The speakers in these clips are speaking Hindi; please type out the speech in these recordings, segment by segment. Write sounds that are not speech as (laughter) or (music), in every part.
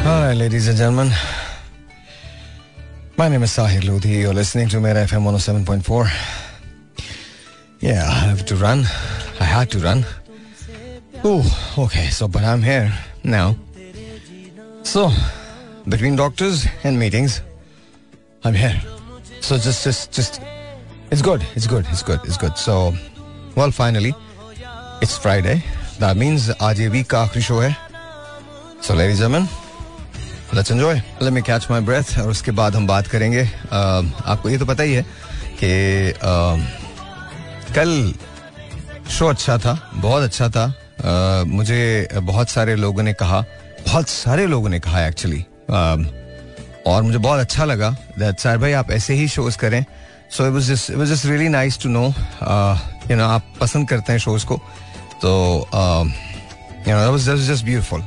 Hi, ladies and gentlemen. My name is Sahir Lodi. You're listening to Mera FM 107.4. Yeah, I have to run. I had to run. Oh, okay. So, but I'm here now. So, between doctors and meetings, I'm here. So just, just, just, it's good. It's good. It's good. It's good. So, well, finally, it's Friday. That means आज ये वीक का आखिरी शो है. So, ladies and gentlemen, Let's enjoy let me catch my breath और उसके बाद हम बात करेंगे। uh, आपको ये तो पता ही है कि uh, कल शो अच्छा था बहुत अच्छा था। uh, मुझे बहुत सारे लोगों ने कहा बहुत सारे लोगों ने कहा एक्चुअली और मुझे बहुत अच्छा लगा दैट सर भाई आप ऐसे ही शोज़ करें। So it was it was just really nice to know you know आप पसंद करते हैं शोज़ को। तो you know that was just beautiful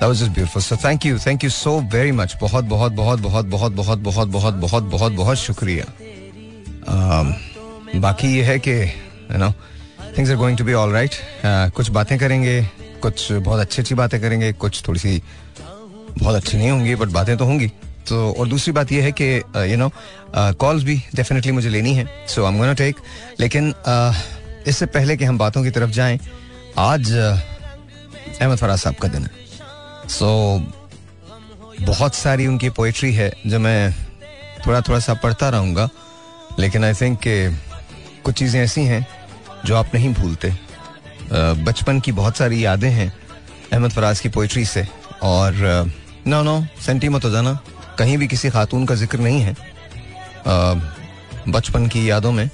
That was just beautiful. So thank you, thank you so very much. बहुत बहुत बहुत बहुत बहुत बहुत बहुत बहुत बहुत बहुत बहुत शुक्रिया. Um, बाकी ये है कि you know things are going to be all right कुछ बातें करेंगे कुछ बहुत अच्छी अच्छी बातें करेंगे कुछ थोड़ी सी बहुत अच्छी नहीं होंगी बट बातें तो होंगी तो और दूसरी बात यह है कि यू नो कॉल्स भी डेफिनेटली मुझे लेनी है so I am gonna take लेकिन uh, इससे पहले कि हम बातों की तरफ़ जाएँ आज uh, अहमद फराज साहब का दिन है सो so, बहुत सारी उनकी पोइट्री है जो मैं थोड़ा थोड़ा सा पढ़ता रहूँगा लेकिन आई थिंक कुछ चीज़ें ऐसी हैं जो आप नहीं भूलते। बचपन की बहुत सारी यादें हैं अहमद फराज की पोइट्री से और नो नो सेंटी मत हो जाना कहीं भी किसी खातून का ज़िक्र नहीं है बचपन की यादों में।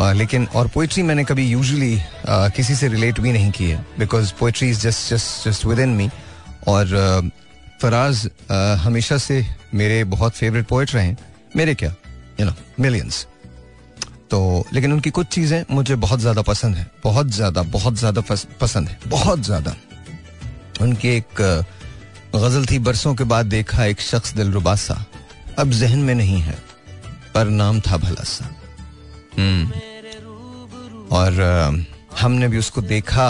आ, लेकिन और पोइट्री मैंने कभी यूजुअली किसी से रिलेट भी नहीं की है because poetry is just just just within me और फराज हमेशा से मेरे बहुत फेवरेट पोइट रहे मेरे क्या? यू नो मिलियंस तो लेकिन उनकी कुछ चीज़ें मुझे बहुत ज़्यादा पसंद है। बहुत ज़्यादा बहुत ज़्यादा पसंद है। बहुत ज़्यादा। उनकी एक गज़ल थी, बरसों के बाद देखा एक शख्स दिल रुबासा। अब जहन में नहीं है, पर नाम था भला सा और हमने भी उसको देखा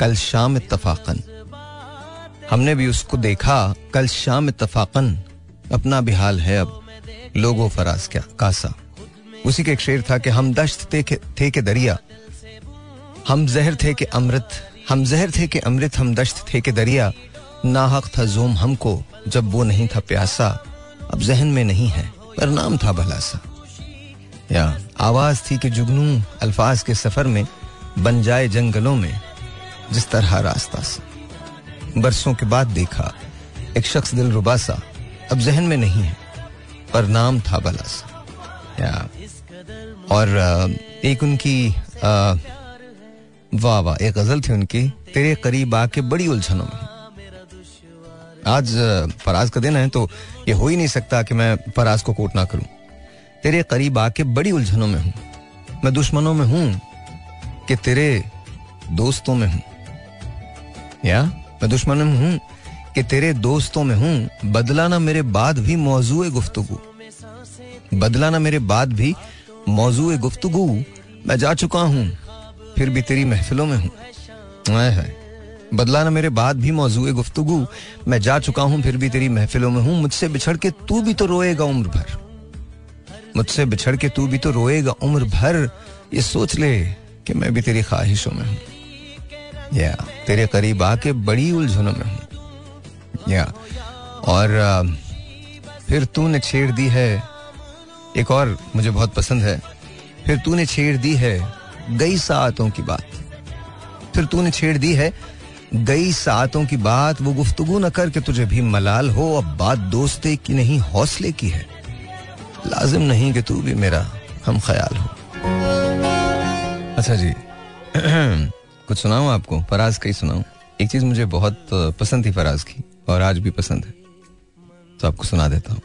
कल शाम इतफाकन हमने भी उसको देखा। कल शाम इतफाकन अपना भी हाल है अब। लोगो फराज क्या? कासा। उसी के एक शेर था कि हम दश्त थे के, थे के दरिया। हम जहर थे के अमृत। हम जहर थे के अमृत हम दश्त थे के दरिया। नाहक था जोम हमको जब वो नहीं था प्यासा। अब जहन में नहीं है पर नाम था भला सा या आवाज़ थी कि जुगनू अल्फाज के सफ़र में बन जाए जंगलों में जिस तरह रास्ता सा। बरसों के बाद देखा। एक शख्स दिल रुबा सा अब जहन में नहीं है, पर नाम था भला सा या। और एक उनकी वाह वाह एक गज़ल थी उनकी, तेरे करीब आके बड़ी उलझनों में आज फराज का दिन है तो ये हो ही नहीं सकता कि मैं फराज को कोट ना करूँ। तेरे करीब आके बड़ी उलझनों में हूँ। मैं दुश्मनों में हूँ कि तेरे दोस्तों में हूँ। या। मैं दुश्मन में हूँ कि तेरे दोस्तों में हूँ। बदलाना मेरे बाद भी मौजू गुफ्तगु। बदलाना मेरे बाद भी मौजू गुफ्तगु। मैं जा चुका हूँ, फिर भी तेरी महफिलों में हूँ। है बदलाना मेरे बाद भी मौजू गुफ्तगु। मैं जा चुका हूँ, फिर भी तेरी महफिलों में हूँ। मुझसे बिछड़ के तू भी तो रोएगा उम्र भर। मुझसे बिछड़ के तू भी तो रोएगा उम्र भर। ये सोच ले कि मैं भी तेरी ख्वाहिशों में हूँ। या तेरे करीब आके बड़ी उलझनों में हूँ। या और फिर तूने छेड़ दी है, एक और मुझे बहुत पसंद है, फिर तूने छेड़ दी है गई सातों की बात। फिर तूने छेड़ दी है गई सातों की बात, वो गुफ्तगु न करके तुझे भी मलाल हो, अब बात दोस्ते की नहीं, हौसले की है। लाजिम नहीं कि तू भी मेरा हम ख्याल हो। अच्छा जी। (clears throat) कुछ सुनाऊं आपको? फराज का ही सुनाऊं। एक चीज़ मुझे बहुत पसंद थी फराज की, और आज भी पसंद है। तो आपको सुना देता हूँ।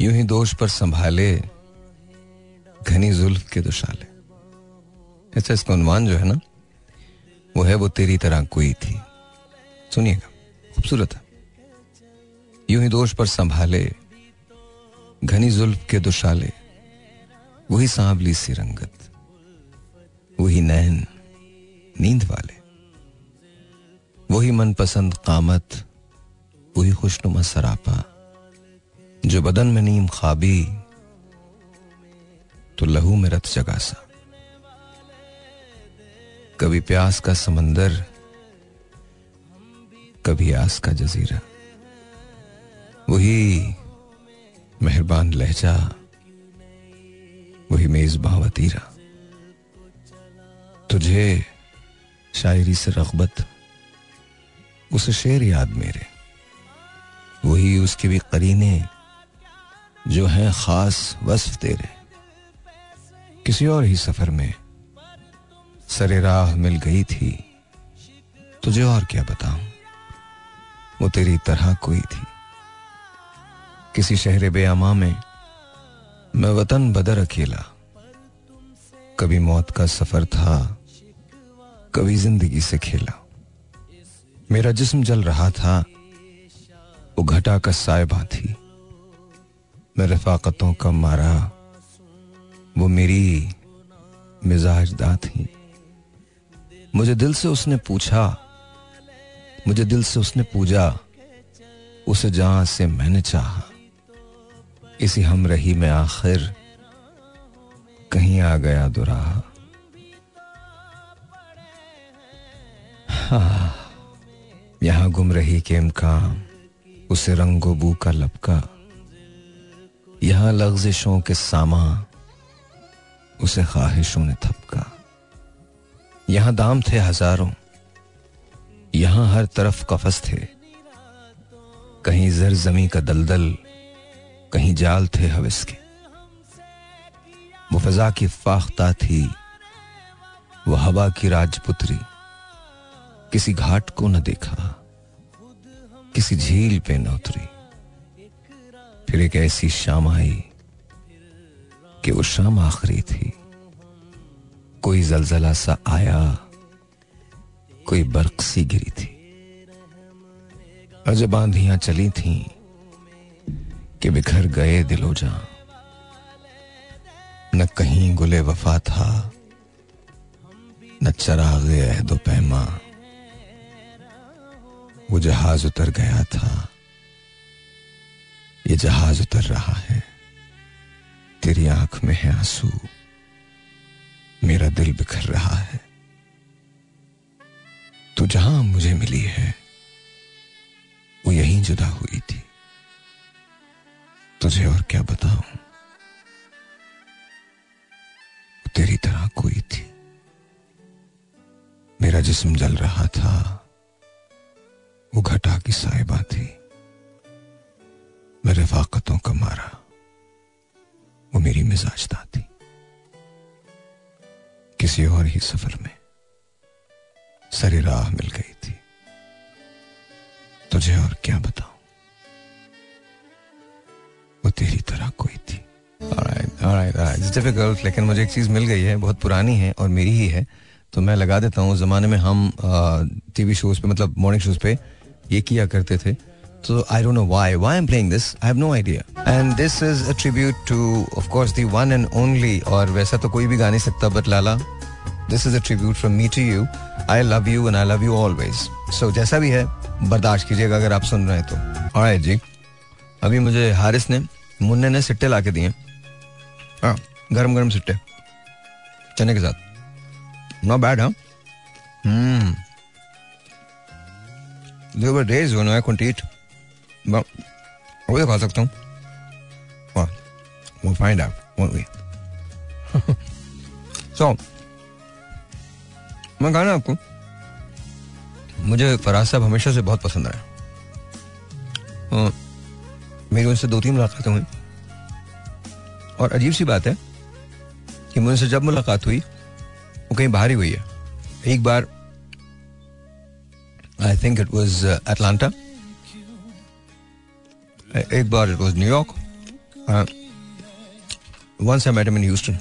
यूँ ही दोष पर संभाले, घनी जुल्फ के दुशाले। अच्छा इसका अनुमान जो है ना, वो है वो तेरी तरह कोई थी। सुनिएगा, खूबसूरत है। यूँ ही दोष पर संभाले, घनी जुल्फ के दुशाले, वही सांवली सी रंगत। वही नैन, नींद वाले। वही मनपसंद कामत, वही खुशनुमा सरापा। जो बदन में नीम खाबी तो लहू में रत जगासा कभी प्यास का समंदर, कभी आस का जजीरा। वही मेहरबान लहजा, वही मेजबा वतीरा। तुझे शायरी से रगबत, उसे शेर याद मेरे। वही उसके भी करीने जो हैं खास वस्फ तेरे। किसी और ही सफ़र में सरे राह मिल गई थी। तुझे और क्या बताऊँ? वो तेरी तरह कोई थी। किसी शहर बेअमा में मैं वतन बदर अकेला। कभी मौत का सफ़र था कभी ज़िंदगी से खेला। मेरा जिस्म जल रहा था, वो घटा का सायबा थी। मैं रफाकतों का मारा, वो मेरी मिजाजदा थी। मुझे दिल से उसने पूछा, मुझे दिल से उसने पूजा, उसे जहाँ से मैंने चाहा। इसी हम रही में आखिर कहीं आ गया दुराहा। (sighs) यहाँ गुम रही केम इम्कान उसे रंगो बू का लपका। यहाँ लफ्जिशों के सामा, उसे ख्वाहिशों ने थपका। यहाँ दाम थे हज़ारों, यहाँ हर तरफ़ कफस थे। कहीं जर जमी का दलदल, कहीं जाल थे हविस के। वो फजा की फाख्ता थी, वो हवा की राजपुत्री। किसी घाट को न देखा, किसी झील पे न उतरी। फिर एक ऐसी शाम आई कि वो शाम आखिरी थी। कोई जलजला सा आया, कोई बर्क सी गिरी थी। अजब आंधियाँ चली थी कि बिखर गए दिलो जा। न कहीं गुले वफा था, न चराग अहदो पैमा। वो जहाज़ उतर गया था। ये जहाज़ उतर रहा है। तेरी आँख में है आँसू। मेरा दिल बिखर रहा है। तो जहाँ मुझे मिली है, वो यहीं जुदा हुई थी। तुझे और क्या बताऊँ? तेरी तरह कोई थी। मेरा जिस्म जल रहा था। वो घटा की साहिबा थी। मैं रफाकतों का मारा। वो मेरी मिजाजता थी। किसी और ही सफ़र में सरी राह मिल गई थी। तुझे और क्या बताऊँ? वो तेरी तरह कोई थी। Alright. लेकिन मुझे एक चीज़ मिल गई है, बहुत पुरानी है और मेरी ही है। तो मैं लगा देता हूँ जमाने में हम टीवी शोज़ पे मतलब मॉर्निंग शोज़ पे ये किया करते थे। तो I don't know why why I am playing this I have no idea and this is a tribute to of course the one and only और वैसा तो कोई भी गा नहीं सकता but Lala this is a tribute from me to you I love you and I love you always so जैसा भी है, बर्दाश्त कीजिएगा अगर आप सुन रहे हैं तो। और जी। अभी मुझे हारिस ने, मुन्ने ने सिट्टे ला के दिए। हाँ गरम गरम सिट्टे। चने के साथ। नो बैड हाँ? हम्म There were days when I couldn't eat. But खा सकता हूँ Well, we'll find out, won't we? (laughs) so, मैं कहा ना आपको मुझे फराज साहब हमेशा से बहुत पसंद आया मेरी उनसे दो तीन मुलाकातें हुई और अजीब सी बात है कि मुझसे जब मुलाकात हुई वो कहीं बाहर ही हुई है एक बार I think it was Atlanta एक बार it was New York once I met in Houston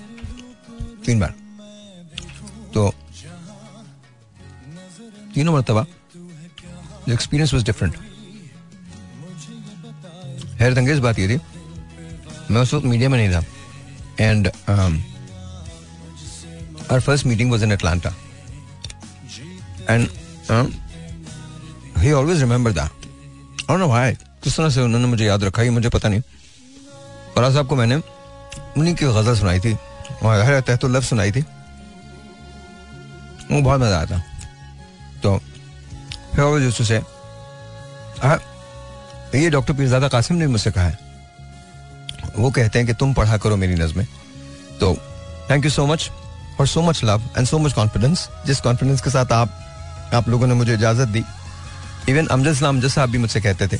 तीन बार. तो तीनों मरतबा एक्सपीरियंस वॉज़ डिफरेंट हैरत अंगेज बात ये थी, मैं उस वक्त मीडिया में नहीं था. And our first meeting was in Atlanta and he always remember that भाई किस तरह से उन्होंने मुझे याद रखा, ये मुझे पता नहीं। फराज साहब को मैंने उन्हीं की गज़ल सुनाई थी, और लफ्ज सुनाई थी। वो बहुत मज़ा आता तो फिर ऑलवेज से ये डॉक्टर पीरजादा कासिम ने मुझसे कहा है। वो कहते हैं कि तुम पढ़ा करो मेरी नज़में। तो थैंक यू सो मच और so much love and so much confidence जिस कॉन्फिडेंस के साथ आप आप लोगों ने मुझे इजाज़त दी इवन अमजद अमजद साहब भी मुझसे कहते थे।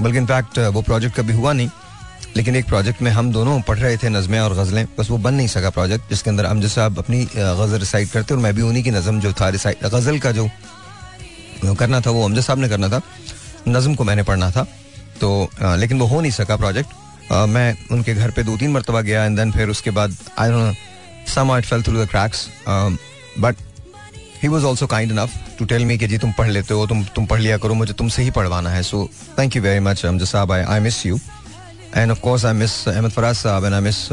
बल्कि इनफैक्ट वो प्रोजेक्ट कभी हुआ नहीं, लेकिन एक प्रोजेक्ट में हम दोनों पढ़ रहे थे नज़में और गज़लें, बस वो बन नहीं सका प्रोजेक्ट जिसके अंदर अमजद साहब अपनी गज़ल रिसाइट करते और मैं भी उन्हीं की नज़म जो था रिसाइट गज़ल का जो करना था, वो अमजद साहब ने करना था। नज़म को मैंने पढ़ना था तो लेकिन वो हो नहीं सका प्रोजेक्ट मैं उनके घर पे दो तीन मरतबा गया एंड देन फिर उसके बाद I don't some fell through the cracks but he was also kind enough to tell me कि जी तुम पढ़ लेते हो, तुम तुम पढ़ लिया करो, मुझे तुमसे ही पढ़वाना है। So thank you very much Amjad साहब I I miss you and of course I miss Ahmad Faraz साहब and I miss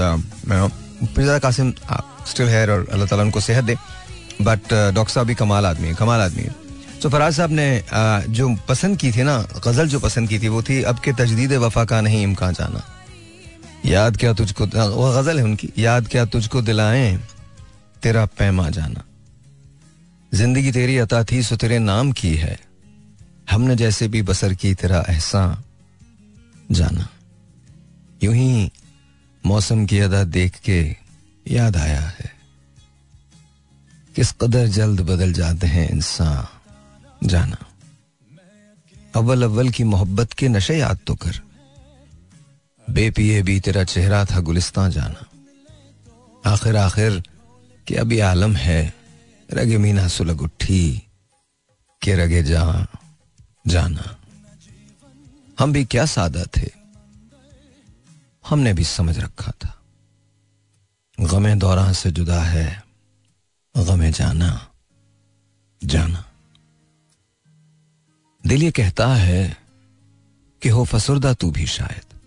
Qasim still here और अल्लाह ताला उनको सेहत दे। बट डॉक्टर साहब भी कमाल आदमी है, कमाल आदमी है। सो फराज साहब ने जो पसंद की थी ना, गज़ल जो पसंद की थी, वो थी, अब के तजदीद वफा का नहीं, इम्कान जाना। याद क्या तुझको, वो गज़ल है उनकी, याद क्या तुझको दिलाएँ, तेरा पैमा जाना। ज़िंदगी तेरी अता थी, सो तेरे नाम की है। हमने जैसे भी बसर की तेरा एहसान जाना। यूँ ही मौसम की अदा देख के याद आया है। किस कदर जल्द बदल जाते हैं इंसान, जाना। अव्वल अव्वल की मोहब्बत के नशे याद तो कर। बेपिए भी तेरा चेहरा था गुलिस्तान जाना। आखिर आखिर कि अभी आलम है रगे मीना सुलग उठी, के रगे जा जाना। हम भी क्या सादा थे। हमने भी समझ रखा था। गमे दौरान से जुदा है, गमे जाना जाना। दिल ये कहता है कि हो फसुरदा तू भी शायद।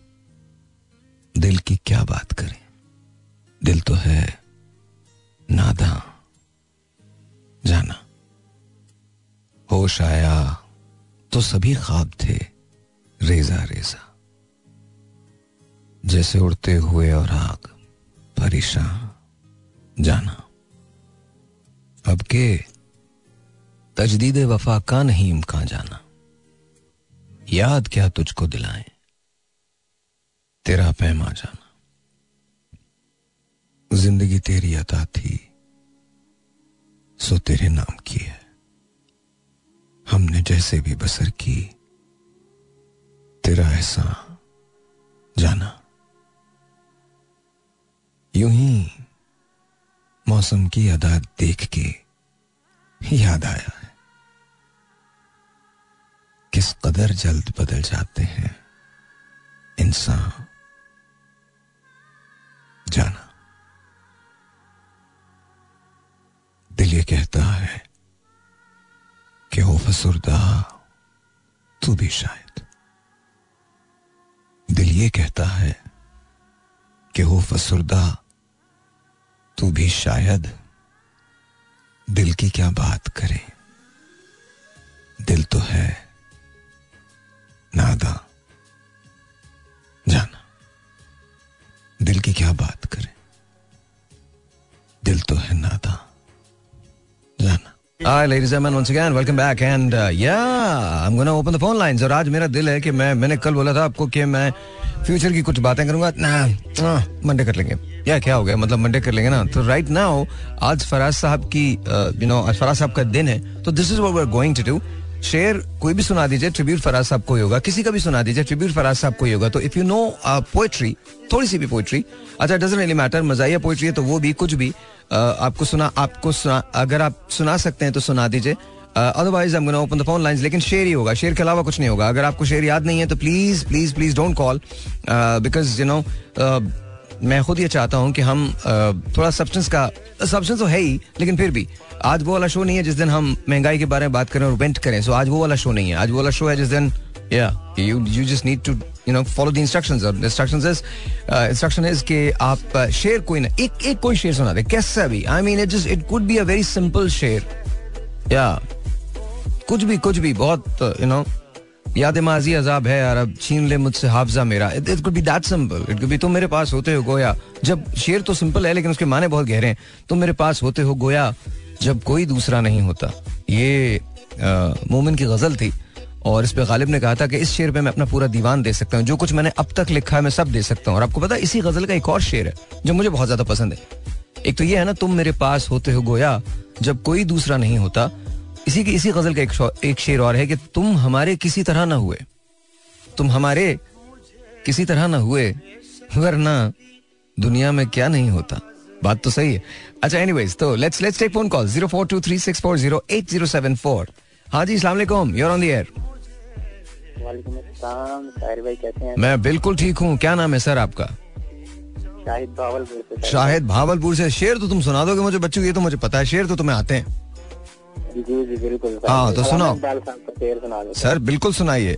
दिल की क्या बात करें। दिल तो है नादा जाना। होश आया तो सभी ख्वाब थे रेजा रेजा जैसे उड़ते हुए और आग, परेशान, जाना। अब के तजदीद वफा का नहीं इम्कान जाना। याद क्या तुझको दिलाए, तेरा पैमा जाना। ज़िंदगी तेरी अता थी सो तेरे नाम की है। हमने जैसे भी बसर की, तेरा ऐसा जाना। यूँ ही मौसम की अदा देख के याद आया है। किस कदर जल्द बदल जाते हैं इंसान। जाना। कि फसुरदा तू भी शायद। दिल ये कहता है कि हो फसुरदा तू भी शायद दिल की क्या बात करे। दिल तो है नादा। जाना, दिल की क्या बात करें। दिल तो है नादा। Hi, ladies and once again, welcome back. And uh, yeah, I'm gonna open the phone lines. और आज मेरा दिल है कि मैं मैंने कल बोला था आपको कि मैं फ्यूचर की कुछ बातें करूँगा। ना मंडे कर लेंगे। या क्या हो गया? मतलब मंडे कर लेंगे ना। तो राइट नाउ आज फराज साहब की यू नो आज फराज साहब का दिन है। तो this is what are going to do शेर कोई भी सुना दीजिए ट्रिब्यूट फराज साहब को होगा। किसी का भी सुना दीजिए ट्रिब्यूट फराज साहब को होगा। तो इफ़ यू नो पोएट्री थोड़ी सी भी पोएट्री अच्छा डजेंट रियली मैटर मजाइया पोएट्री है तो वो भी कुछ भी। uh, आपको सुना आपको सुना अगर आप सुना सकते हैं तो सुना दीजिए। Otherwise I open the phone lines लेकिन शेर ही होगा शेर के अलावा कुछ नहीं होगा। अगर आपको शेर याद नहीं है तो please please please don't call because you know मैं खुद ये चाहता हूँ कि हम uh, थोड़ा सब्सटेंस का सब्सटेंस तो है ही लेकिन फिर भी आज वो वाला शो नहीं है जिस दिन हम महँगाई के बारे में बात करें और वेंट करें। सो so, आज वो वाला शो नहीं है। आज वो वाला शो है जिस दिन या you you just need to you know follow the instructions और इंस्ट्रक्शंस इज़ इंस्ट्रक्शन इज़ कि आप शेर कोई ना एक एक कोई शेर सुना दे कैसा भी I mean it just it could be a very simple शेर या कुछ भी कुछ भी बहुत यू नो याद माजी अजाब है यार अब छीन ले मुझसे हाफजा मेरा it could be that simple it could be तुम मेरे पास होते हो गोया जब शेर तो सिंपल है लेकिन उसके माने बहुत गहरे हैं तुम मेरे पास होते हो गोया जब कोई दूसरा नहीं होता ये मोमिन की गज़ल थी और इस पे गालिब ने कहा था कि इस शेर पे मैं अपना पूरा दीवान दे सकता हूँ। जो कुछ मैंने अब तक लिखा है मैं सब दे सकता हूँ। और आपको पता है इसी गज़ल का एक और शेर है जो मुझे बहुत ज़्यादा पसंद है। एक तो ये है ना तुम मेरे पास होते हो गोया जब कोई दूसरा नहीं होता। इसी की इसी गज़ल का एक, एक शेर और है कि तुम हमारे किसी तरह ना हुए। तुम हमारे किसी तरह ना हुए वरना दुनिया में क्या नहीं होता। बात तो सही है। अच्छा एनीवेज तो let's let's take phone call zero four two three six four zero eight zero seven four हाँ जी सलाम यूर ऑन द एयर हैं? मैं बिल्कुल ठीक हूँ क्या नाम है सर आपका? शाहिद भावलपुर से शाहिद भावलपुर से शेर तो तुम सुना दोगे मुझे बच्चों ये तो मुझे पता है शेर तो तुम्हें आते हैं। जी जी बिल्कुल हाँ तो सुनाओ। सर बिल्कुल सुनाइए।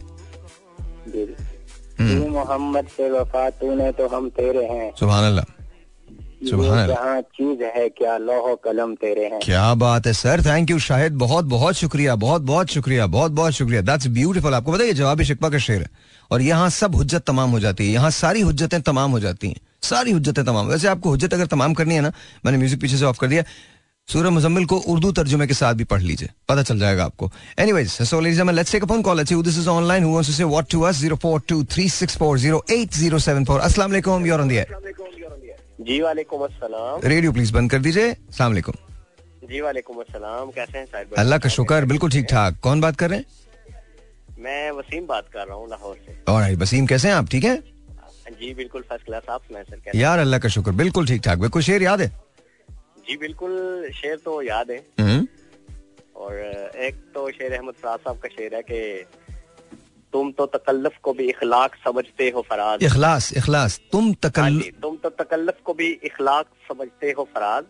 हम्म। मोहम्मद से वफा तूने तो हम तेरे हैं। सुबह अल्लाह। चीज़ है क्या लोहो कलम तेरे हैं? क्या बात है सर। Thank you Shahid. बहुत बहुत शुक्रिया बहुत बहुत शुक्रिया बहुत बहुत शुक्रिया। दैट्स ब्यूटीफुल आपको पता है जवाब शिकवा का शेर है। और यहाँ सब हुज्जत तमाम हो जाती है। यहाँ सारी हुज्जतें तमाम हो जाती हैं। सारी हुज्जतें तमाम। वैसे आपको हुज्जत अगर तमाम करनी है ना मैंने म्यूज़िक पीछे से ऑफ़ कर दिया। सूर्य मुजम्मिल को उर्दू तर्जुमे के साथ भी पढ़ लीजिए। पता चल जाएगा आपको। Anyways so ladies and let's take a phone call let's see this is online who wants to say what to us 0423640874 अस्सलाम वालेकुम you are on the air जी वालेकुम अस्सलाम। रेडियो प्लीज़ बंद कर दीजिए। जी वालेकुम अस्सलाम। कैसे हैं साहिब? अल्लाह का शुक्र बिल्कुल ठीक ठाक। कौन बात कर रहे हैं? मैं वसीम बात कर रहा हूँ लाहौर से। और वसीम कैसे हैं आप? ठीक हैं? जी बिल्कुल फ़र्स्ट क्लास आप सुनाए सर कैसे यार अल्लाह का शुक्र बिल्कुल ठीक ठाक। बिल्कुल शेर याद है? जी बिल्कुल शेर तो याद है। हम्म। और एक तो शेर अहमद साहब का शेर है कि तुम तो तकल्लफ को भी इखलाक समझते हो फराज। इखलास इखलास तुम हाँ तुम तो तकल्लफ को भी इखलाक समझते हो फराज।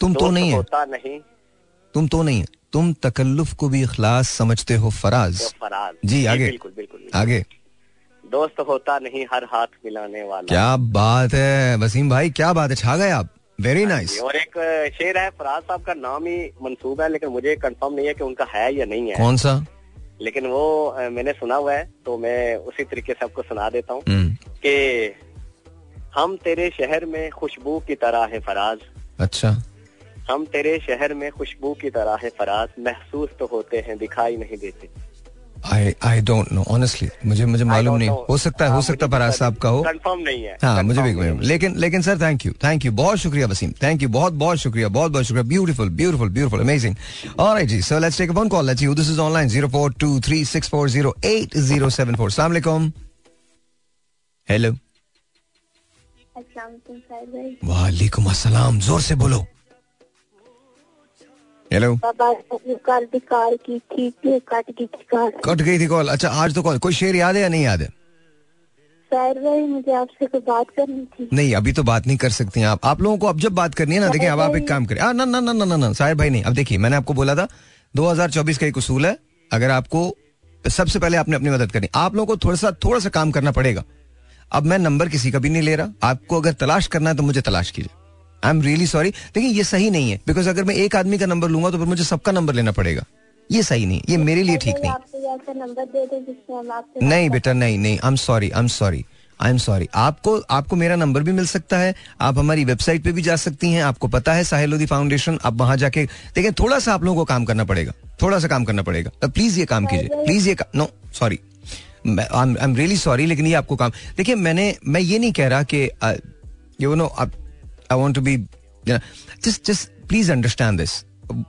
तुम तो नहीं होता नहीं। तुम तो नहीं तुम तकल्लुफ को भी इखलास समझते हो फराज। फराज। जी आगे। बिल्कुल बिल्कुल आगे। दोस्त होता नहीं हर हाथ मिलाने वाला। क्या बात है वसीम भाई क्या बात है छा गए आप? वेरी नाइस हाँ और एक शेर है फराज साहब का नाम ही मंसूब है लेकिन मुझे कंफर्म नहीं है कि उनका है या नहीं है। कौन सा? लेकिन वो मैंने सुना हुआ है तो मैं उसी तरीके से आपको सुना देता हूँ हम्म। कि हम तेरे शहर में खुशबू की तरह है फराज। अच्छा। हम तेरे शहर में खुशबू की तरह है फराज। महसूस तो होते हैं दिखाई नहीं देते। I I don't know honestly मुझे मुझे मालूम नहीं। हो सकता है हो हाँ, सकता है फराज साहब का हो। कंफर्म नहीं है। हाँ मुझे भी लेकिन लेकिन sir thank you thank you बहुत शुक्रिया वसीम। थैंक यू बहुत बहुत शुक्रिया बहुत बहुत शुक्रिया। Beautiful beautiful beautiful amazing alright ji so let's take a phone call let's you this is online 0423640807 अस्सलाम वालेकुम हेलो वालेकुम अस्सलाम। ज़ोर से बोलो। हेलो कल भी कॉल की थी कट गई थी कॉल कट गई थी कॉल अच्छा आज तो कॉल कोई शेर याद है या नहीं याद है? भाई मुझे आपसे कोई बात करनी थी। नहीं अभी तो बात नहीं कर सकती आप। आप लोगों को अब जब बात करनी है ना देखिए अब आप एक काम करें ना ना ना ना ना साहिर भाई नहीं। अब देखिए मैंने आपको बोला था 2024 का एक उसूल है। अगर आपको सबसे पहले आपने अपनी मदद करनी आप लोगों को थोड़ा सा थोड़ा सा काम करना पड़ेगा। अब मैं नंबर किसी का भी नहीं ले रहा। आपको अगर तलाश करना है तो मुझे तलाश कीजिए। आई एम रियली सॉरी देखिए ये सही नहीं है बिकॉज़ अगर मैं एक आदमी का नंबर लूँगा तो फिर मुझे सबका नंबर लेना पड़ेगा। ये सही नहीं ये मेरे लिए ठीक नहीं। नहीं बेटा नहीं नहीं I am sorry I am sorry I am sorry आपको आपको मेरा नंबर भी मिल सकता है आप हमारी वेबसाइट पे भी जा सकती हैं आपको पता है साहिल लोधी फाउंडेशन आप वहाँ जाके देखें थोड़ा सा आप लोगों को काम करना पड़ेगा थोड़ा सा काम करना पड़ेगा। तो प्लीज़ ये काम कीजिए प्लीज़ ये no sorry I am really sorry लेकिन ये आपको काम देखिए मैंने मैं ये नहीं कह रहा कि you know I want to be just just please understand this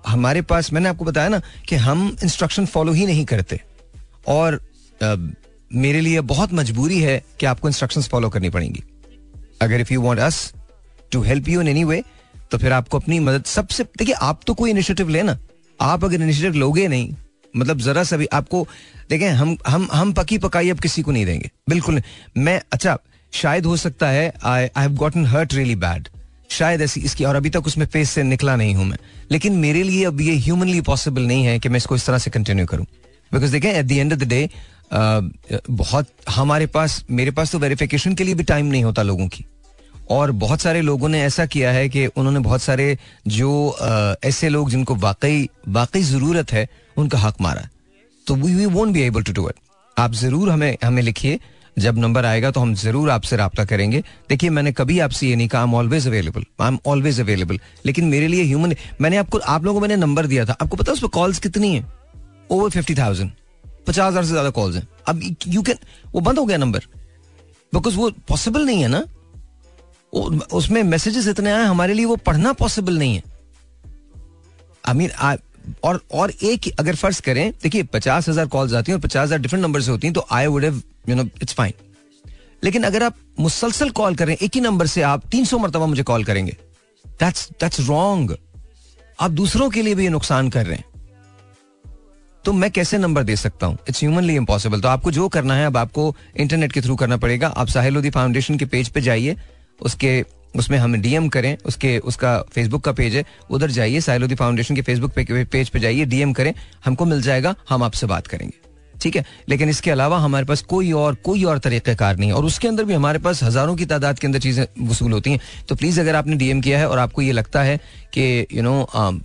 हमारे पास मैंने आपको बताया ना कि हम इंस्ट्रक्शन फॉलो ही नहीं करते। और uh, मेरे लिए बहुत मजबूरी है कि आपको इंस्ट्रक्शंस फॉलो करनी पड़ेंगी। अगर if you want us to help you in any way तो फिर आपको अपनी मदद सबसे देखिए आप तो कोई इनिशिएटिव लेना आप अगर इनिशिएटिव लोगे नहीं मतलब जरा सा भी आपको देखें हम हम हम पकी पकाई अब किसी को नहीं देंगे। बिल्कुल नहीं। मैं अच्छा शायद हो सकता है I I have gotten hurt really bad शायद ऐसी इसकी और अभी तक उसमें फेस से निकला नहीं हूँ मैं। लेकिन मेरे लिए अब ये ह्यूमनली पॉसिबल नहीं है कि मैं इसको इस तरह से कंटिन्यू करूँ। बिकॉज़ देखें at the end of the day बहुत हमारे पास मेरे पास तो वेरिफिकेशन के लिए भी टाइम नहीं होता लोगों की। और बहुत सारे लोगों ने ऐसा किया है कि उन्होंने बहुत सारे जो आ, ऐसे लोग जिनको वाकई वाकई ज़रूरत है उनका हक मारा। तो we we won't be able to do it आप ज़रूर हमें हमें लिखिए जब नंबर आएगा तो हम ज़रूर आपसे रहा करेंगे। देखिए, मैंने कभी आपसे ये नहीं कहा I always available I am always available लेकिन मेरे लिए ह्यूमन मैंने आपको, आप लोगों को मैंने नंबर दिया था। आपको पता उस पर कॉल्स कितनी है? ओवर फिफ्टी थाउज़ेंड पचास हज़ार से ज़्यादा कॉल्स हैं। अब यू कैन वो बंद हो गया नंबर। बिकॉज़ वो पॉसिबल नहीं है ना। उसमें मैसेजेस इतने आए, हमारे लिए वो पढ़ना पॉसिबल नहीं है। आई मीन और और एक अगर फ़र्ज़ करें, देखिए, पचास हज़ार कॉल्स आती हैं और पचास हज़ार डिफरेंट नंबर से होती हैं तो I would you know it's fine लेकिन अगर आप मुसलसल कॉल करें, एक ही नंबर से आप तीन सौ मरतबा मुझे कॉल करेंगे दैट्स दैट्स रॉन्ग आप दूसरों के लिए भी ये नुकसान कर रहे हैं। तो मैं कैसे नंबर दे सकता हूँ? इट्स ह्यूमनली इम्पॉसिबल तो आपको जो करना है, अब आपको इंटरनेट के थ्रू करना पड़ेगा। आप साहिल लोधी फाउंडेशन के पेज पे जाइए, उसके उसमें हमें डीएम करें उसके उसका फेसबुक का पेज है उधर जाइए साहिलोदी फाउंडेशन के फेसबुक पे, पेज पे जाइए डीएम करें हमको मिल जाएगा हम आपसे बात करेंगे। ठीक है? लेकिन इसके अलावा हमारे पास कोई और कोई और तरीक़ेकार नहीं है और उसके अंदर भी हमारे पास हज़ारों की तादाद के अंदर चीज़ें वसूल होती हैं। तो प्लीज़ अगर आपने डीएम किया है और आपको ये लगता है कि यू नो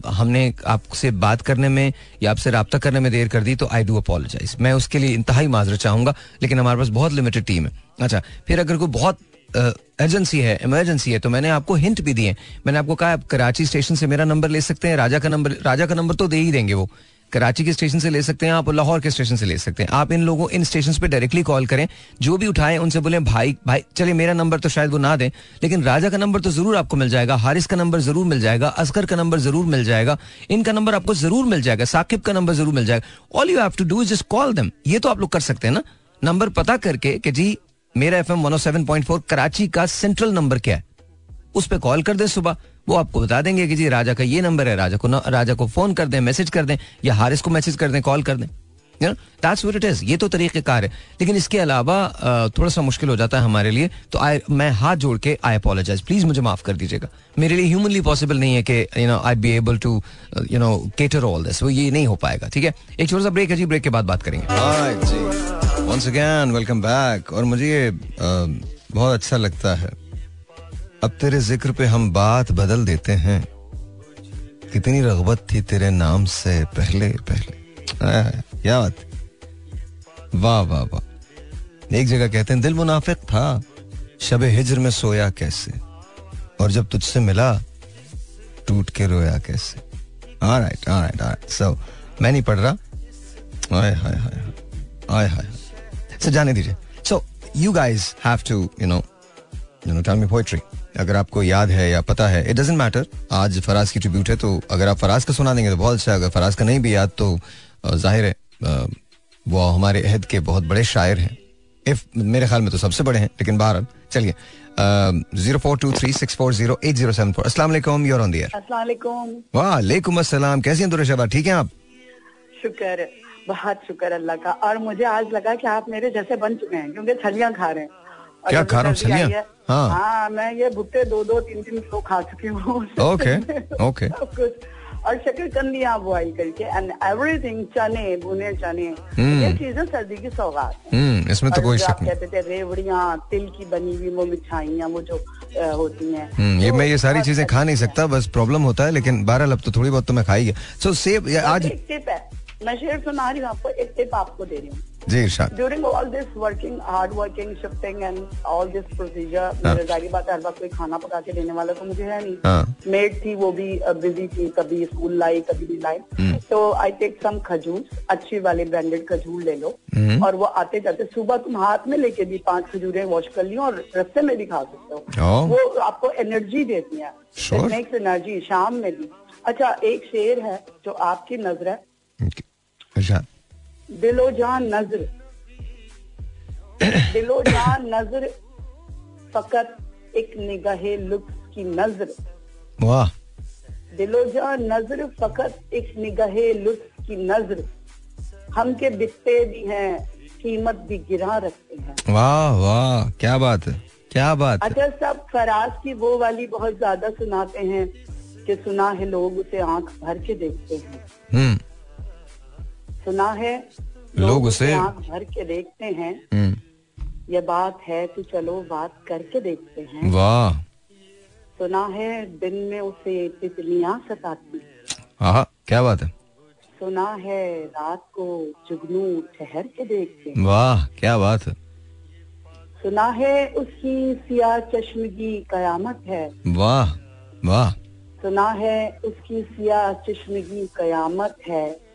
हमने आपसे बात करने में या आपसे रबता करने में देर कर दी तो आई डू अपोलोजाइज मैं उसके लिए इंतहाई माजरत चाहूँगा लेकिन हमारे पास बहुत लिमिटेड टीम है। अच्छा फिर अगर कोई बहुत एजेंसी है इमरजेंसी है तो मैंने आपको हिंट भी दिए मैंने आपको कहा, आप कराची स्टेशन से मेरा नंबर ले सकते हैं, राजा का नंबर राजा का नंबर तो दे ही देंगे वो। कराची के स्टेशन से ले सकते हैं आप, लाहौर के स्टेशन से ले सकते हैं। आप इन लोगों, इन स्टेशन पे डायरेक्टली कॉल करें, जो भी उठाएँ, उनसे बोले, भाई भाई, चलिए मेरा नंबर तो शायद वो ना दें, लेकिन राजा का नंबर तो ज़रूर आपको मिल जाएगा, हारिस का नंबर ज़रूर मिल जाएगा असकर का नंबर ज़रूर मिल जाएगा, इनका नंबर आपको ज़रूर मिल जाएगा, साकिब का नंबर ज़रूर मिल जाएगा। All you have to do is just call them ये तो आप लोग कर सकते हैं ना। नंबर पता करके कि जी मेरा एफ़ एम फोर कराची का सेंट्रल नंबर क्या है? उस पर कॉल कर दें सुबह। वो आपको बता देंगे कि जी राजा का ये नंबर है राजा को न, राजा को फ़ोन कर दें मैसेज कर दें या हारिस को मैसेज कर दें कॉल कर दें। दैट्स व्हाट इट इज़ ये तो तरीक़ेकार है। लेकिन इसके अलावा थोड़ा सा मुश्किल हो जाता है हमारे लिए तो आई मैं हाथ जोड़ के आई अपोलोजाइज प्लीज़ मुझे माफ़ कर दीजिएगा। मेरे लिए ह्यूमनली पॉसिबल नहीं है कि you know I be able to you know cater all this वो ये नहीं हो पाएगा, ठीक है? एक छोटा सा ब्रेक है जी ब्रेक के बाद बात करेंगे। वंस अगेन वेलकम बैक और मुझे ये बहुत अच्छा लगता है। अब तेरे ज़िक्र पे हम बात बदल देते हैं। कितनी रगबत थी तेरे नाम से पहले पहले। क्या बात? वाह वाह वाह। एक जगह कहते हैं, दिल मुनाफिक था। शब हिजर में सोया कैसे? और जब तुझसे मिला, टूट के रोया कैसे? ऑलराइट ऑलराइट ऑलराइट सो मैं नहीं पढ़ रहा। हाय हाय हाय। हाय हाय। सो जाने दीजिए। So you guys have to you know you know tell me poetry अगर आपको याद है या पता है इट डजेंट मैटर आज फराज की ट्रिब्यूट है तो अगर आप फराज का सुना देंगे तो बहुत अच्छा अगर फराज का नहीं भी याद तो ज़ाहिर है। वो हमारे अहद के बहुत बड़े शायर हैं। इफ़ मेरे ख्याल में तो सबसे बड़े हैं लेकिन बाहर चलिए। Zero four two three six four zero eight zero seven four. असला यूर ऑन दियर वालेकुम अस्सलाम कैसे हैं दुरुशबा ठीक है आप? शुक्र बहुत शुक्र अल्लाह का। और मुझे आज लगा कि आप मेरे जैसे बन चुके हैं क्योंकि छलियाँ खा रहे हैं। क्या खा रहा हूँ? छलियाँ? हाँ हाँ। मैं ये भुट्टे दो दो तीन तीन सौ खा चुकी हूँ। ओके (laughs) ओके और शकरकंदी आप बॉइल करके एंड एवरीथिंग चने भुने चने हम्म। ये चीज़ें सर्दी की सौगात हम्म, इसमें तो कोई शक नहीं। कहते थे रेवड़ियाँ तिल की बनी हुई वो मिठाइया वो जो होती हैं हम्म, ये तो मैं ये सारी चीज़ें खा नहीं सकता बस प्रॉब्लम होता है लेकिन बारह लब तो थोड़ी बहुत तो मैं खाई सो सेब आज टिप है। मैं शेयर सुना रही हूँ आपको एक टिप आपको दे रही हूँ। जी इरशाद। During all this working hard working shifting and all this procedure मेरे जारी बात हर वक्त कोई खाना पका के देने वाला तो मुझे है नहीं। मेड हाँ। थी वो भी बिज़ी थी कभी स्कूल लाई कभी भी लाई हम्म। तो आई टेक सम खजूर अच्छी वाले ब्रांडेड खजूर ले लो। हम्म। और वो आते जाते सुबह तुम हाथ में लेके भी पाँच खजूरें वॉश कर लियो और रस्ते में भी खा सकते हो। वो आपको एनर्जी देती है। नेक्स्ट एनर्जी शाम में भी। अच्छा एक शेर है जो आपकी नज़र है। अच्छा दिलो जान नज़र। (coughs) दिलो जान नज़र फकत एक निगाहे लुत्फ की नज़र। वाह। दिलो जान नज़र फकत एक निगाहे लुत्फ की नज़र। हम के बिकते भी हैं कीमत भी गिरा रखते हैं। वाह वाह क्या बात है क्या बात अच्छा सब फराज की वो वाली बहुत ज़्यादा सुनाते हैं कि सुना है लोग उसे आँख भर के देखते हैं। हम्म। सुना है। लोग उसे आँख भर के देखते हैं। हम्म। ये बात है तो चलो बात करके देखते हैं। वाह। सुना है दिन में उसे तितलियाँ सताती। हाँ क्या बात है? सुना है रात को जुगनू ठहर के देखते वाह क्या बात है। सुना है उसकी सिया चश्मगी कयामत है। वाह वाह। सुना है उसकी सिया चश्मगी कयामत है।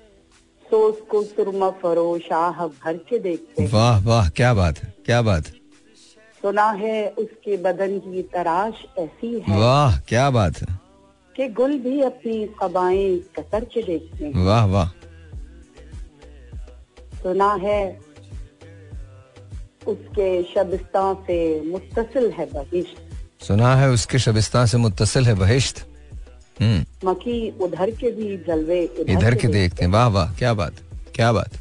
तो उसको सुरमा फरोशाह भर के देखते वाह वाह क्या बात है क्या बात सुना है उसके बदन की तराश ऐसी है वाह क्या बात है। कि गुल भी अपनी कबाएँ कसर के देखते हैं वाह वाह। सुना है उसके शबिस्तान से मुतसिल है बहिश्त सुना है उसके शबिस्तान से मुतसिल है बहिश्त। मकी उधर के भी जलवे इधर के देखते हैं। वाह वाह क्या बात क्या बात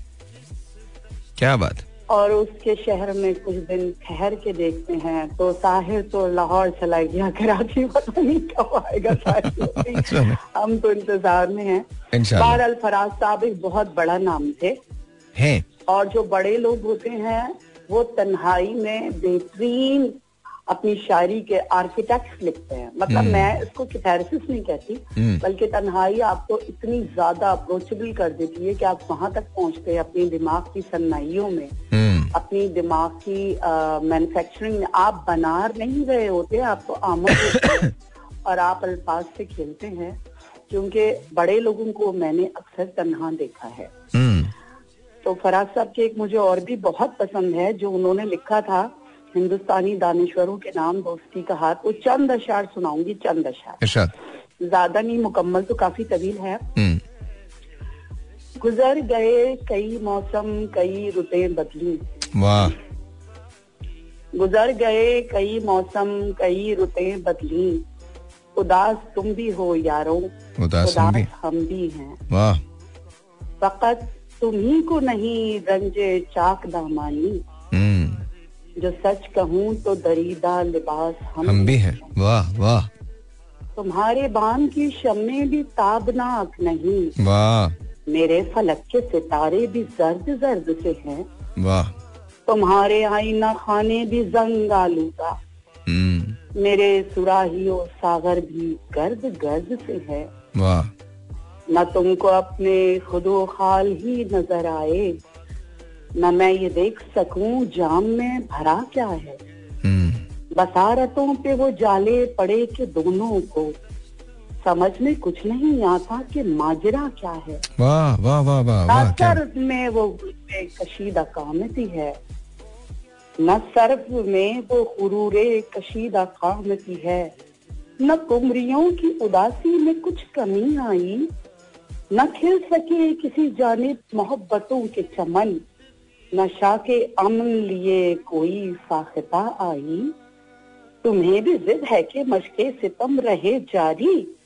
क्या बात। और उसके शहर में कुछ दिन ठहर के देखते हैं। तो साहिर तो लाहौर चला गया कराची पता नहीं कब आएगा (laughs) अच्छा। हम तो इंतज़ार में हैं। बहरहाल फराज साहब एक बहुत बड़ा नाम थे। हैं। और जो बड़े लोग होते हैं वो तन्हाई में बेहतरीन अपनी शायरी के आर्किटेक्ट लिखते हैं मतलब हम्म। मैं इसको किथेरिसिस नहीं कहती हम्म। बल्कि तन्हाई आपको इतनी ज़्यादा अप्रोचेबल कर देती है कि आप वहाँ तक पहुँचते हैं अपनी दिमाग की सन्नाइयों में हम्म। अपनी दिमाग की मैन्युफैक्चरिंग में आप बना नहीं रहे होते आप तो आमद (laughs) और आप अल्फाज से खेलते हैं क्योंकि बड़े लोगों को मैंने अक्सर तनहा देखा है तो फराज साहब के एक मुझे और भी बहुत पसंद है जो उन्होंने लिखा था हिंदुस्तानी दानेश्वरों के नाम दोस्ती का हाथ। वो चंद अशार सुनाऊँगी चंद अशार। ज़्यादा नहीं मुकम्मल तो काफ़ी तवील है। हम्म। गुजर गए कई मौसम कई रुते बदली। वाह। गुजर गए कई मौसम कई रुते बदली। उदास तुम भी हो यारो। उदास, उदास भी। हम भी हैं। वाह। फकत तुम्ही को नहीं रंजे चाक दामानी। जो सच कहूँ तो दरीदा लिबास हम, हम भी हैं। वाह वाह। तुम्हारे बान की शमे भी ताबनाक नहीं। वाह। मेरे फलक के सितारे भी जर्द जर्द से हैं। वाह। तुम्हारे आईना खाने भी जंग आलूदा। हम्म। मेरे सुराहियों सागर भी गर्द गर्द से है। वाह। न तुमको अपने खुदो खाल ही नज़र आए। न मैं ये देख सकूँ जाम में भरा क्या है? हम्म। बसारतों पे वो जाले पड़े के दोनों को। समझ में कुछ नहीं आता कि माजरा क्या है। वाह वाह वाह वाह वाह में वो कशीदा कामती है। न सर्फ में वो गुरूरे कशीदा कामती है। न कुमरियों की उदासी में कुछ कमी आई। न खिल सके किसी जाने मोहब्बतों के चमन। नशा के अमन लिए कोई साखता आई? तुम्हें भी जिद है कि मशके सितम रहे जारी।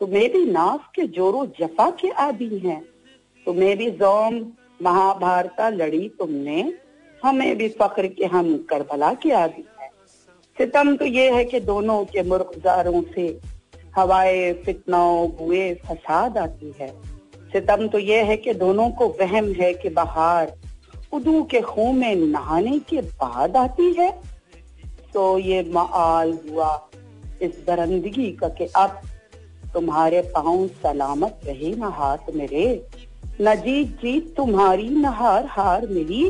तुम्हें भी नाफ के जोरो जफा के आदि हैं। तुम्हें भी जोम, महाभारता लड़ी तुमने। हमें भी फक्र के हम करबला के आदि हैं। सितम तो ये है कि दोनों के मुर्गजारों से हवाए, फितनाओं, बुए फसाद आती है। सितम तो ये है कि दोनों को वहम है कि बहार उदू के खून में नहाने के बाद आती है। तो ये माल हुआ इस दरंदगी का कि अब तुम्हारे पाँव सलामत रहे न हाथ मेरे। न जीत जीत तुम्हारी न हार हार मेरी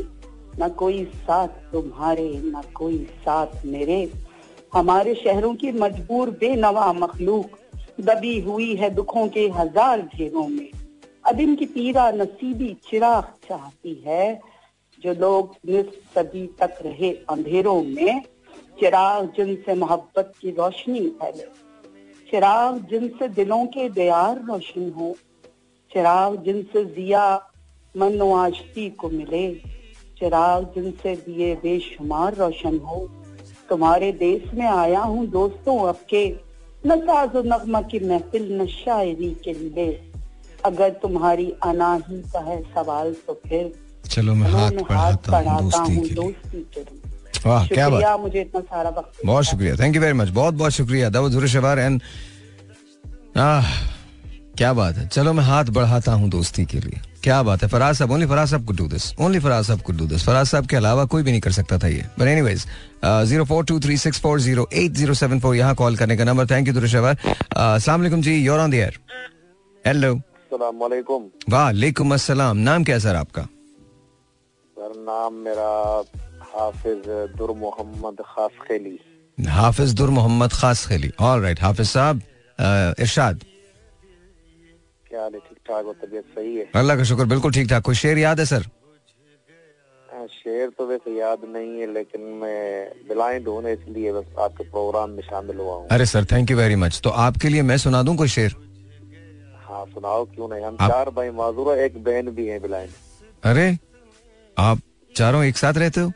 न कोई साथ तुम्हारे, न कोई साथ मेरे। हमारे शहरों की मजबूर बेनवा मखलूक दबी हुई है दुखों के हज़ार घेरों में। अब इनकी पीरा नसीबी चिराग चाहती है। जो लोग सदी तक रहे अंधेरों में, चिराग जिनसे मोहब्बत की रोशनी फैले। चिराग जिनसे दिलों के दयार रोशन हो। चिराग जिनसे जिया मन आशती को मिले। चिराग जिनसे दिए बेशुमार रोशन हो। तुम्हारे देश में आया हूँ दोस्तों अब के। न साजो नगमा की महफिल न शायरी के लिए। अगर तुम्हारी अनाही का है सवाल तो फिर चलो मैं हाथ बढ़ाता हूँ दोस्ती के लिए। वाह क्या बात। मुझे इतना सारा वक्त बहुत शुक्रिया थैंक यू वेरी मच बहुत बहुत शुक्रिया दाऊद शबार एंड क्या बात है। चलो मैं हाथ बढ़ाता हूँ दोस्ती के लिए। क्या बात है फराज साहब ओनली फराज साहब could do this only Faraz साहब कुड डू दिस फराज साहब के अलावा कोई भी नहीं कर सकता था ये। But anyways zero four two three six four zero eight zero seven four यहाँ कॉल करने का नंबर थैंक यू दुरुशवर अस्सलाम वालेकुम जी you're on the air hello वालेकुम वालेकुम अस्सलाम। नाम क्या है सर आपका? नाम मेरा हाफिज दुर मोहम्मद खास खेली हाफिज दुर मोहम्मद खास खेली ऑल राइट हाफिज साहब इरशाद क्या हाल है ठीक ठाक हो तबीयत सही है अल्लाह का शुक्र बिल्कुल ठीक ठाक कोई शेर याद है सर शेर तो वैसे याद नहीं है लेकिन मैं ब्लाइंड हूँ इसलिए बस आपके प्रोग्राम में शामिल हुआ हूँ अरे sir thank you very much तो आपके लिए मैं सुना दूँ कोई शेर हाँ सुनाओ क्यों नहीं हम आप... चार भाई माजूर एक बहन भी है ब्लाइंड अरे आप चारों एक साथ रहते हो?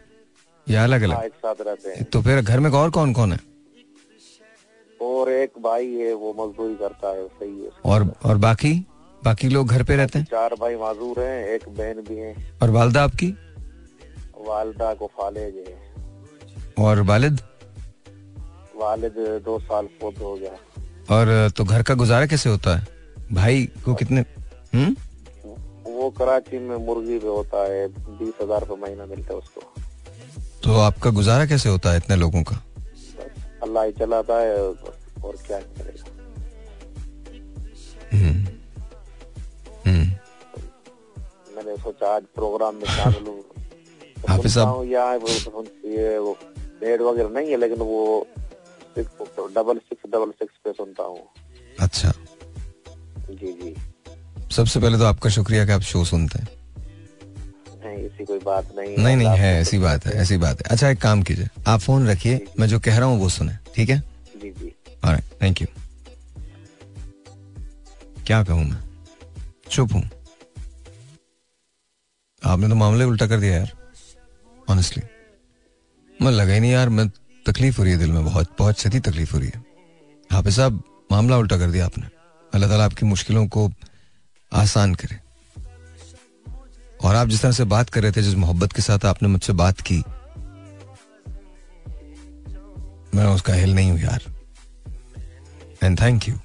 या अलग अलग? हाँ, एक साथ रहते हैं। तो फिर घर में और कौन कौन है? और एक भाई है वो मजदूरी करता है सही है। और और बाकी? बाकी लोग घर पे रहते हैं? चार भाई माजूर हैं एक बहन भी है। और वालदा आपकी? वालदा को फालेज है। और वालिद? वालिद दो साल फोत हो गया। और तो घर का गुजारा कैसे होता है? भाई को कितने हम्म? कराची में मुर्गी पे होता है बीस हज़ार रूपए महीना मिलता है उसको। तो आपका गुजारा कैसे होता है इतने लोगों का? अल्लाह ही चलाता है और क्या करेगा। हम्म। हम्म। मैंने सोचा आज प्रोग्राम में शामिल हूँ हाफिज साहब यहाँ वो बेड वगैरह नहीं है लेकिन वो डबल सिक्स डबल सिक्स पे सुनता हूँ। अच्छा। जी जी। सबसे पहले तो आपका शुक्रिया कि आप शो सुनते हैं। नहीं ऐसी कोई बात नहीं नहीं नहीं है ऐसी बात है ऐसी बात है। अच्छा एक काम कीजिए आप फ़ोन रखिए मैं जो कह रहा हूँ वो सुने ठीक है? जी जी। थैंक यू क्या कहूँ मैं? चुप हूँ। आपने तो मामले उल्टा कर दिया यार ऑनेस्टली मैं लगा ही नहीं यार मैं तकलीफ़ हो रही है दिल में बहुत बहुत सदी तकलीफ़ हो रही है। हाफिज साहब मामला उल्टा कर दिया आपने। अल्लाह ताला आपकी मुश्किलों को आसान करे। और आप जिस तरह से बात कर रहे थे, जिस मोहब्बत के साथ आपने मुझसे बात की, मैं उसका हिल नहीं हूँ यार। And thank you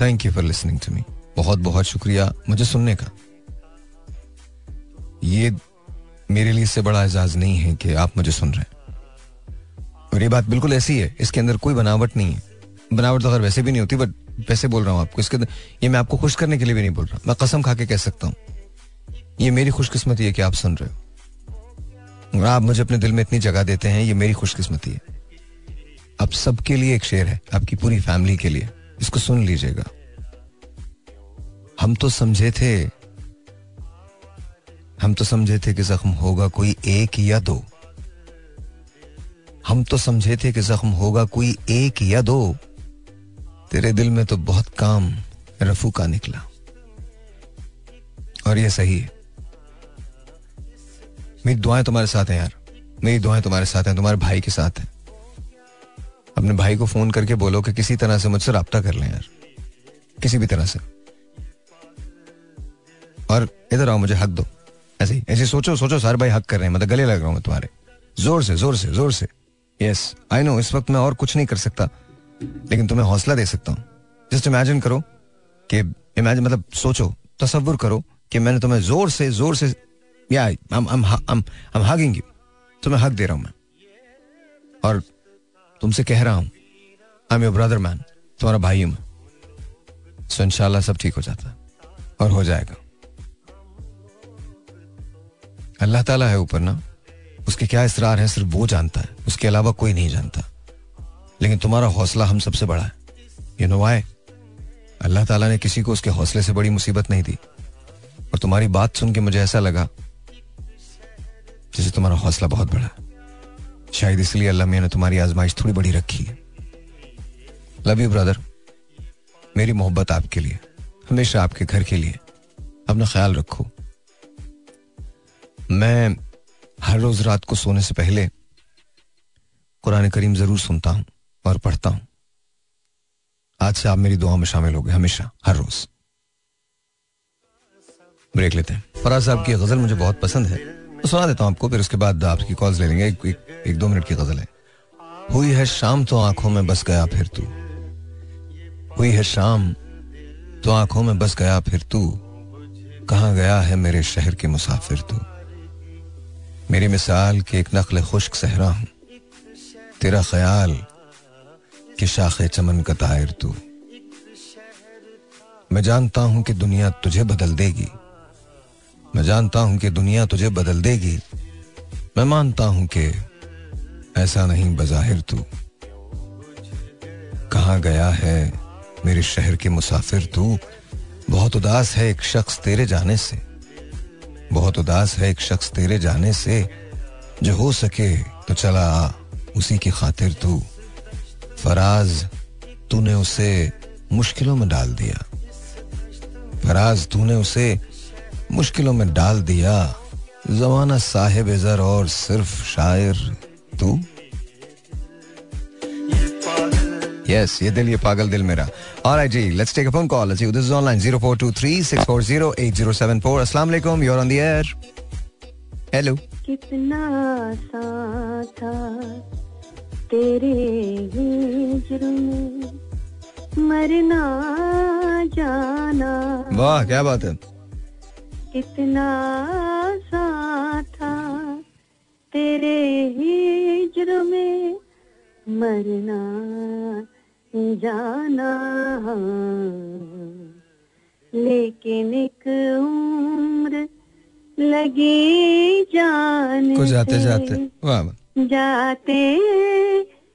thank you for listening to me बहुत बहुत शुक्रिया मुझे सुनने का। ये मेरे लिए इससे बड़ा एजाज नहीं है कि आप मुझे सुन रहे हैं। और ये बात बिल्कुल ऐसी है, इसके अंदर कोई बनावट नहीं है। बनावट तो अगर वैसे भी नहीं होती बट वैसे बोल रहा हूँ आपको, इसके ये मैं आपको खुश करने के लिए भी नहीं बोल रहा। मैं कसम खा के कह सकता हूँ। ये मेरी खुशकिस्मती है कि आप सुन रहे हो। आप मुझे अपने दिल में इतनी जगह देते हैं, ये मेरी खुशकिस्मती है अब सबके लिए एक शेर है, आपकी पूरी फैमिली के लिए। इसको सुन लीजिएगा। हम तो समझे थे, हम तो समझे थे कि जख्म होगा कोई एक या दो। हम तो समझे थे कि जख्म होगा कोई एक या दो। तेरे दिल में तो बहुत काम रफू का निकला। और ये सही है। मेरी दुआएँ तुम्हारे साथ हैं यार। मेरी दुआएँ तुम्हारे साथ हैं, तुम्हारे भाई के साथ हैं। अपने भाई को फ़ोन करके बोलो कि किसी तरह से मुझसे रहा कर लें यार। किसी भी तरह से। और इधर आओ, मुझे हक दो। ऐसे ही, ऐसे सोचो सोचो, सारे भाई हक कर रहे हैं। मतलब गले लग रहा हूँ मैं तुम्हारे। ज़ोर से ज़ोर से ज़ोर से। यस आई नो इस वक्त मैं और कुछ नहीं कर सकता। लेकिन तुम्हें हौसला दे सकता हूँ। जस्ट इमेजिन करो कि इमेजिन मतलब सोचो तस्वुर करो कि मैंने तुम्हें ज़ोर से ज़ोर से, या hugging you. तुम्हें हक दे रहा हूँ मैं। और तुमसे कह रहा हूँ I am your brother man तुम्हारा भाई हूँ मैं। सो इंशाल्लाह सब ठीक हो जाता है और हो जाएगा। अल्लाह ताला है ऊपर ना। उसके क्या इसरार है, सिर्फ़ वो जानता है। उसके अलावा कोई नहीं जानता। लेकिन तुम्हारा हौसला हम सबसे बड़ा है। यू नो वाई अल्लाह ताला ने किसी को उसके हौसले से बड़ी मुसीबत नहीं दी। और तुम्हारी बात सुन के मुझे ऐसा लगा जैसे तुम्हारा हौसला बहुत बड़ा शायद इसलिए अल्लाह मियाँ ने तुम्हारी आजमाइश थोड़ी बड़ी रखी है। लव यू ब्रदर मेरी मोहब्बत आपके लिए, हमेशा आपके घर के लिए। अपना ख्याल रखो। मैं हर रोज रात को सोने से पहले कुरान करीम ज़रूर सुनता हूँ। और पढ़ता हूँ। आज से आप मेरी दुआ में शामिल हो गए हमेशा हर रोज। ब्रेक लेते हैं। फराज साहब की गज़ल मुझे बहुत पसंद है। तो सुना देता हूँ आपको फिर उसके बाद आपकी कॉल्स ले लेंगे। एक, एक, एक दो मिनट की गज़ल है। हुई है शाम तो आँखों में बस गया फिर तू। हुई है शाम तो आँखों में बस गया फिर तू। कहा गया है मेरे शहर के मुसाफिर तू? मेरी मिसाल के एक नकल खुश्क सहरा हूँ। तेरा ख्याल कि शाखे चमन का तायर तू। मैं जानता हूँ कि दुनिया तुझे बदल देगी। मैं जानता हूँ कि दुनिया तुझे बदल देगी। मैं मानता हूँ कि ऐसा नहीं बजाहिर तू। कहा गया है मेरे शहर के मुसाफिर तू? बहुत उदास है एक शख्स तेरे जाने से। बहुत उदास है एक शख्स तेरे जाने से। जो हो सके तो चला आ उसी की खातिर तू। फराज, तूने उसे मुश्किलों में डाल दिया। फराज, तूने उसे मुश्किलों में डाल दिया। जमाना साहेब जर और सिर्फ़ शायर तू? यस ये दिल, ये पागल दिल मेरा। Alright ji let's take a phone call see this is online 0423640807 अस्सलाम वालेकुम you are on the air hello कितना सा था। तेरे में मरना जाना। वाह क्या बात है। कितना सा था तेरे हिजर में मरना जाना। लेकिन एक उम्र लगी जाने जाते जाते। वाह। जाते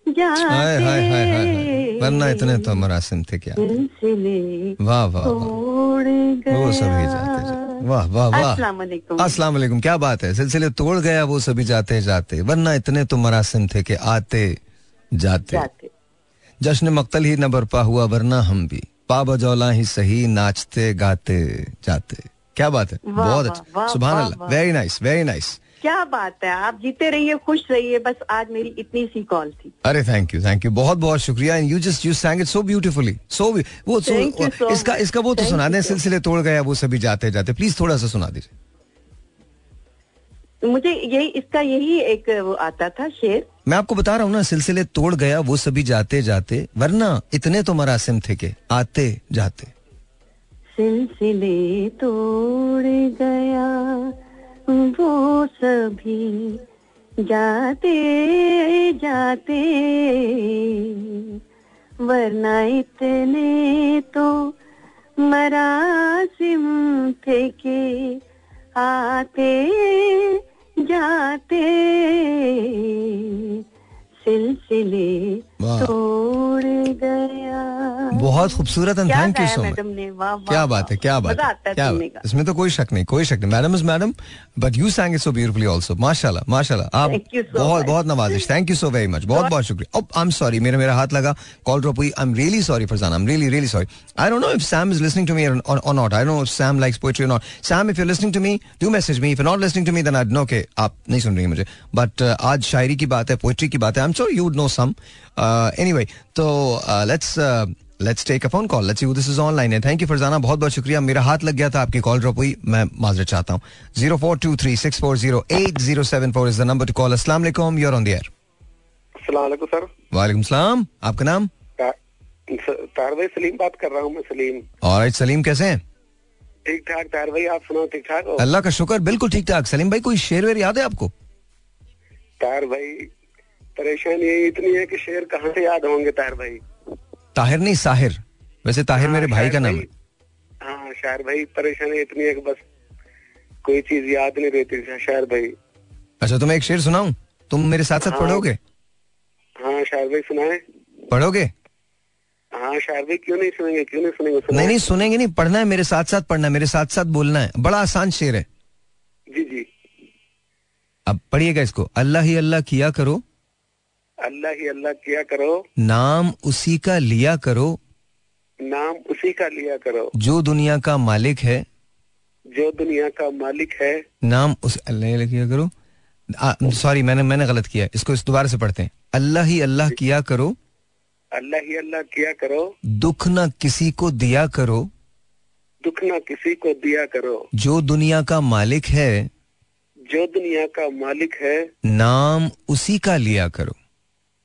हाय हाय हाय हाय वरना इतने तो मरासिम थे क्या? वाह वाह वो सभी जाते जाते। वाह वाह वाह। अस्सलाम वालेकुम क्या बात है? सिलसिले तोड़ गया वो सभी जाते जाते। वरना इतने तो मरासिम थे कि आते जाते, जाते। जश्न मक्तल ही न बरपा हुआ वरना हम भी। पा बजौला ही सही नाचते गाते जाते। क्या बात है? बहुत अच्छा। सुबह अल्लाह। वेरी नाइस वेरी नाइस क्या बात है? आप जीते रहिए खुश रहिए बस आज मेरी इतनी सी कॉल थी। अरे थैंक यू थैंक यू बहुत बहुत शुक्रिया। And you just you sang it so beautifully so वो so, so इसका इसका वो तो सुना दें सिलसिले तोड़ गया वो सभी जाते जाते। प्लीज़ थोड़ा सा सुना दीजिए। मुझे यही इसका यही एक वो आता था शेर। मैं आपको बता रहा हूँ ना सिलसिले तोड़ गया वो सभी जाते जाते। वरना इतने तो मरासिम थे के आते जाते। सिलसिले तोड़ गया वो सभी जाते जाते वरना इतने तो मरासिम थे के आते जाते। सिलसिले तोड़ गया बहुत खूबसूरत and thank you so much क्या बात है क्या बात है क्या इसमें तो कोई शक नहीं कोई शक नहीं। Madam is madam but you sang it so beautifully also माशाल्लाह माशाल्लाह। आप बहुत बहुत नवाजिश। Thank you so very much बहुत बहुत शुक्रिया। अब आई एम सॉरी मेरा मेरा हाथ लगा। कॉल ड्रॉप हुई। I am really sorry for I am really really sorry I don't know if Sam is listening to me और not I don't know if Sam likes poetry और not Sam if you listening to me do message me if not listening to me then I know के आप नहीं सुन रही मुझे। बट uh, आज शायरी की बात है पोएट्री की बात है। I am sure you would know some anyway तो let's let's take a phone call let's see this is online है. थैंक यू फरजाना बहुत बहुत शुक्रिया. मेरा हाथ लग गया था आपकी कॉल ड्रॉप हुई. मैं माजरत चाहता हूँ. Zero four two three six four zero eight zero seven four is the number to call वालेकुम you're on the air sir वालेकुम सलाम आपका नाम तार भाई सलीम बात कर रहा हूँ मैं सलीम और सलीम कैसे हैं ठीक ठाक तार भाई आप सुनो ठीक ठाक अल्लाह का शुक्र बिल्कुल ठीक ठाक सलीम भाई कोई शेर वेर याद है आपको तार भाई परेशानी इतनी है कि शेर कहाँ से याद होंगे तार भाई ताहिर नहीं साहिर। वैसे ताहिर मेरे भाई का नाम है। हाँ शायर भाई परेशानी इतनी है कि बस कोई चीज़ याद नहीं रहती शायर भाई। अच्छा तुम्हें एक शेर सुनाऊं? तुम मेरे साथ साथ हाँ, पढ़ोगे? हाँ शायर भाई सुनाए। पढ़ोगे? हाँ शायर भाई क्यों नहीं सुनेंगे क्यों नहीं सुनेंगे नहीं नहीं सुनेंगे नहीं पढ़ना है मेरे साथ साथ पढ़ना है मेरे साथ साथ बोलना है। बड़ा आसान शेर है। जी जी। अब पढ़िएगा इसको। अल्लाह ही अल्लाह किया करो अल्लाह ही अल्लाह किया करो। नाम उसी का लिया करो। नाम उसी का लिया करो। जो दुनिया का मालिक है। जो दुनिया का मालिक है। नाम उस अल्लाह किया करो। सॉरी मैंने मैंने गलत किया। इसको इस दोबारा से पढ़ते हैं। अल्लाह ही अल्लाह किया करो। अल्लाह ही अल्लाह किया करो। दुख ना किसी को दिया करो। दुख ना किसी को दिया करो। जो दुनिया का मालिक है। जो दुनिया का मालिक है। नाम उसी का लिया करो।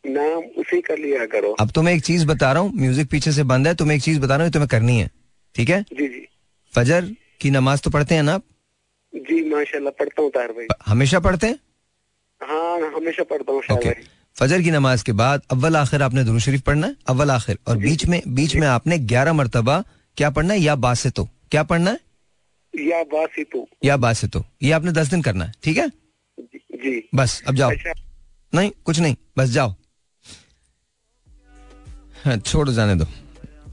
नाम उसी का लिया करो। अब तुम्हें एक चीज़ बता रहा हूँ म्यूज़िक पीछे से बंद है तुम्हें एक चीज़ बता रहा हूँ तुम्हें करनी है ठीक है? जी जी। फजर की नमाज़ तो पढ़ते हैं ना आप? जी माशाल्लाह पढ़ता हूँ तार भाई। हमेशा पढ़ते हैं? हाँ हमेशा पढ़ता हूँ okay. फजर की नमाज़ के बाद अव्वल आखिर आपने दुरू शरीफ पढ़ना है? अव्वल आखिर। और बीच में बीच में आपने ग्यारह मरतबा क्या पढ़ना है? या बा से तो क्या पढ़ना है? या बा से तो या बा से तो ये आपने दस दिन करना है ठीक है? जी। बस अब जाओ। अच्छा। नहीं कुछ नहीं बस जाओ। छोड़ जाने दो।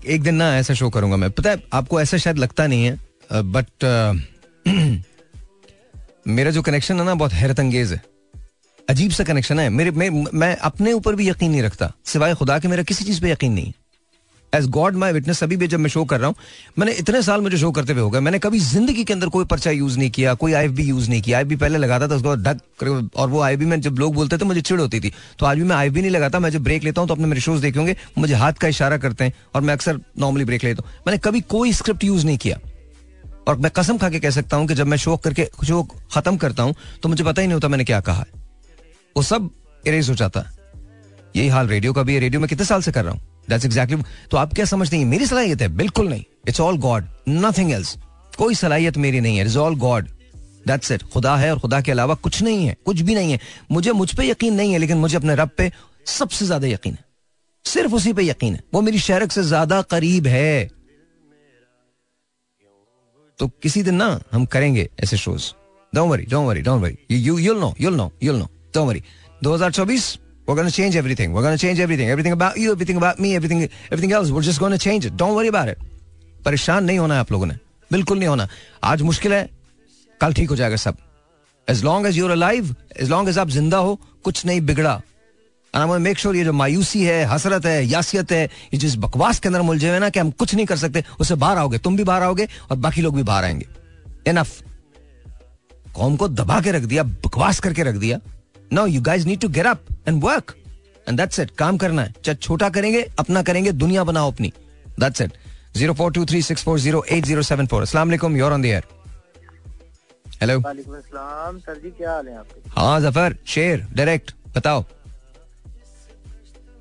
एक दिन ना ऐसा शो करूँगा मैं। पता है आपको ऐसा शायद लगता नहीं है बट (clears throat) मेरा जो कनेक्शन है ना बहुत हैरत अंगेज है। अजीब सा कनेक्शन है। मेरे मैं, मैं अपने ऊपर भी यकीन नहीं रखता। सिवाय खुदा के मेरा किसी चीज़ पे यकीन नहीं। एज गॉड माई विटनेस अभी भी जब मैं शो कर रहा हूँ, मैंने इतने साल मुझे शो करते हुए हो गए। मैंने कभी ज़िंदगी के अंदर कोई पर्चा यूज़ नहीं किया, कोई आईबी यूज़ नहीं किया। आई पहले लगाता था, उसको ढक और वो आई में जब लोग बोलते थे मुझे चिड़ होती थी। तो आज भी मैं आई नहीं लगाता, मैं जब ब्रेक लेता हूँ तो अपने मेरे शोज़ देखे होंगे, मुझे हाथ का इशारा करते हैं, और मैं अक्सर नॉर्मली ब्रेक लेता हूँ। मैंने कभी कोई स्क्रिप्ट यूज़ नहीं किया। और मैं कसम खा के कह सकता हूँ कि जब मैं शो करके शो खत्म करता हूँ तो मुझे पता ही नहीं होता मैंने क्या कहा। वो सब इरेज हो जाता। यही हाल रेडियो का भी है। रेडियो में कितने साल से कर रहा हूँ। दैट्स एग्जैक्टली तो आप क्या समझते हैं? मेरी सलाहियत है। बिल्कुल नहीं। It's all God nothing else कोई सलाहियत मेरी नहीं है। It's all God that's it खुदा है और खुदा के अलावा कुछ नहीं है। कुछ भी नहीं है। मुझे, मुझ पर यकीन नहीं है, लेकिन मुझे अपने रब पे सबसे ज़्यादा यकीन है। सिर्फ़ उसी पे यकीन है। वो मेरी शहरक से ज़्यादा करीब है। तो किसी दिन ना हम करेंगे ऐसे shows. Don't worry don't worry don't worry you you'll know you'll know you'll know don't worry. 2024 we're going to change everything. We're going to change everything. Everything about you, everything about me, everything everything else. We're just going to change it. Don't worry about it. परेशान नहीं होना है आप लोगों ने। बिल्कुल नहीं होना। आज मुश्किल है। कल ठीक हो जाएगा सब। As long as you're alive as long as आप ज़िंदा हो, कुछ नहीं बिगड़ा। मेक श्योर ये जो मायूसी है, हसरत है, यासियत है, ये जिस बकवास के अंदर मुलझे हुए ना कि हम कुछ नहीं कर सकते उससे बाहर आओगे, तुम भी बाहर आओगे और बाकी लोग भी बाहर आएँगे। इनफ कौम को दबा के रख दिया, बकवास करके रख दिया। No you guys need to get up and work and that's it काम करना है चाहे छोटा करेंगे अपना करेंगे दुनिया बनाओ अपनी that's it zero four two three six four zero eight zero seven four असला you're on the air hello sir जी क्या हाल है आपके हाँ ज़फ़र शेर डायरेक्ट बताओ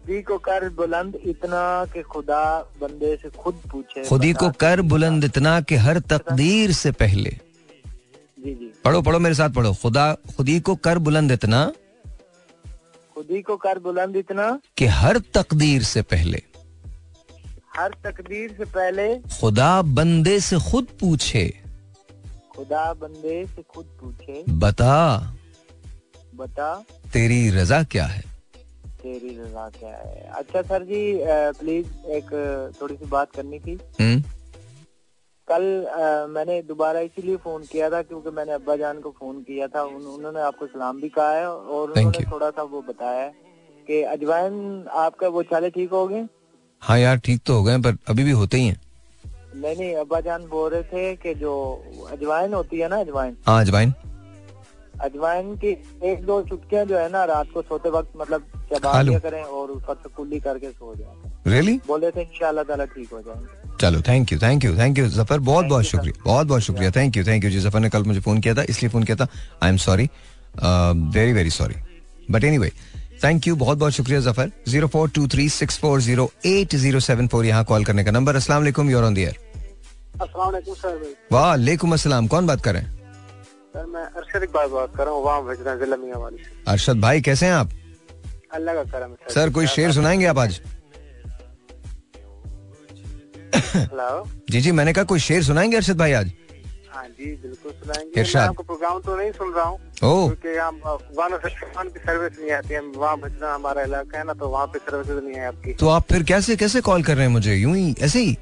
खुदी को कर बुलंद इतना कि खुदा बंदे से खुद पूछे खुदी को कर बुलंद इतना कि हर तकदीर से पहले जी जी। पढ़ो पढ़ो मेरे साथ पढ़ो। खुदा खुदी को कर बुलंद इतना खुदी को कर बुलंद इतना कि हर तकदीर से पहले। हर तकदीर से पहले खुदा बंदे से खुद पूछे। खुदा बंदे से खुद पूछे। बता बता। तेरी रजा क्या है? तेरी रजा क्या है? अच्छा सर जी प्लीज़ एक थोड़ी सी बात करनी थी। हम्म। कल आ, मैंने दोबारा इसीलिए फ़ोन किया था क्योंकि मैंने अब्बा जान को फ़ोन किया था। उन, उन्होंने आपको सलाम भी कहा है और उन्होंने थोड़ा सा वो बताया है कि अजवाइन आपका वो चाले ठीक हो गए? हाँ यार ठीक तो हो गए पर अभी भी होते ही हैं। नहीं नहीं अब्बा जान बोल रहे थे कि जो अजवाइन होती है ना अजवाइन। हाँ अजवाइन। अजवाइन की एक दो चुटकियाँ जो है ना रात को सोते वक्त मतलब चबा करें और से कुल्ली करके सो जाए। रियली बोले थे इंशाल्लाह ताला ठीक हो जाएँगे। चलो thank you thank you thank you Zafar बहुत बहुत शुक्रिया बहुत बहुत शुक्रिया थैंक यू थैंक यू जी ज़फ़र ने कल मुझे फ़ोन किया था इसलिए फ़ोन किया था। I am sorry very very sorry but anyway thank you बहुत बहुत शुक्रिया Zafar zero four two three six four zero eight zero seven four यहाँ कॉल करने का नंबर असला योर ऑन वालेकुम असलम कौन बात कर रहे हैं? सर मैं अरशद इकबाल बात कर रहा हूँ वहाँ भेजना जिला मियाँ वाली अरशद भाई कैसे हैं आप? अल्लाह का करम सर। कोई शेर सुनाएँगे आप आज? हेलो। जी जी मैंने कहा कोई शेर सुनाएँगे अरशद भाई आज? हाँ जी बिल्कुल सुनाएँगे। आपको प्रोग्राम तो नहीं सुन रहा हूँ क्योंकि हम की सर्विस नहीं आती है वहाँ भेजना हमारा इलाका है ना तो वहाँ पे सर्विस नहीं है आपकी। तो आप फिर कैसे कैसे कॉल कर रहे हैं मुझे? यूँ ही ऐसे ही?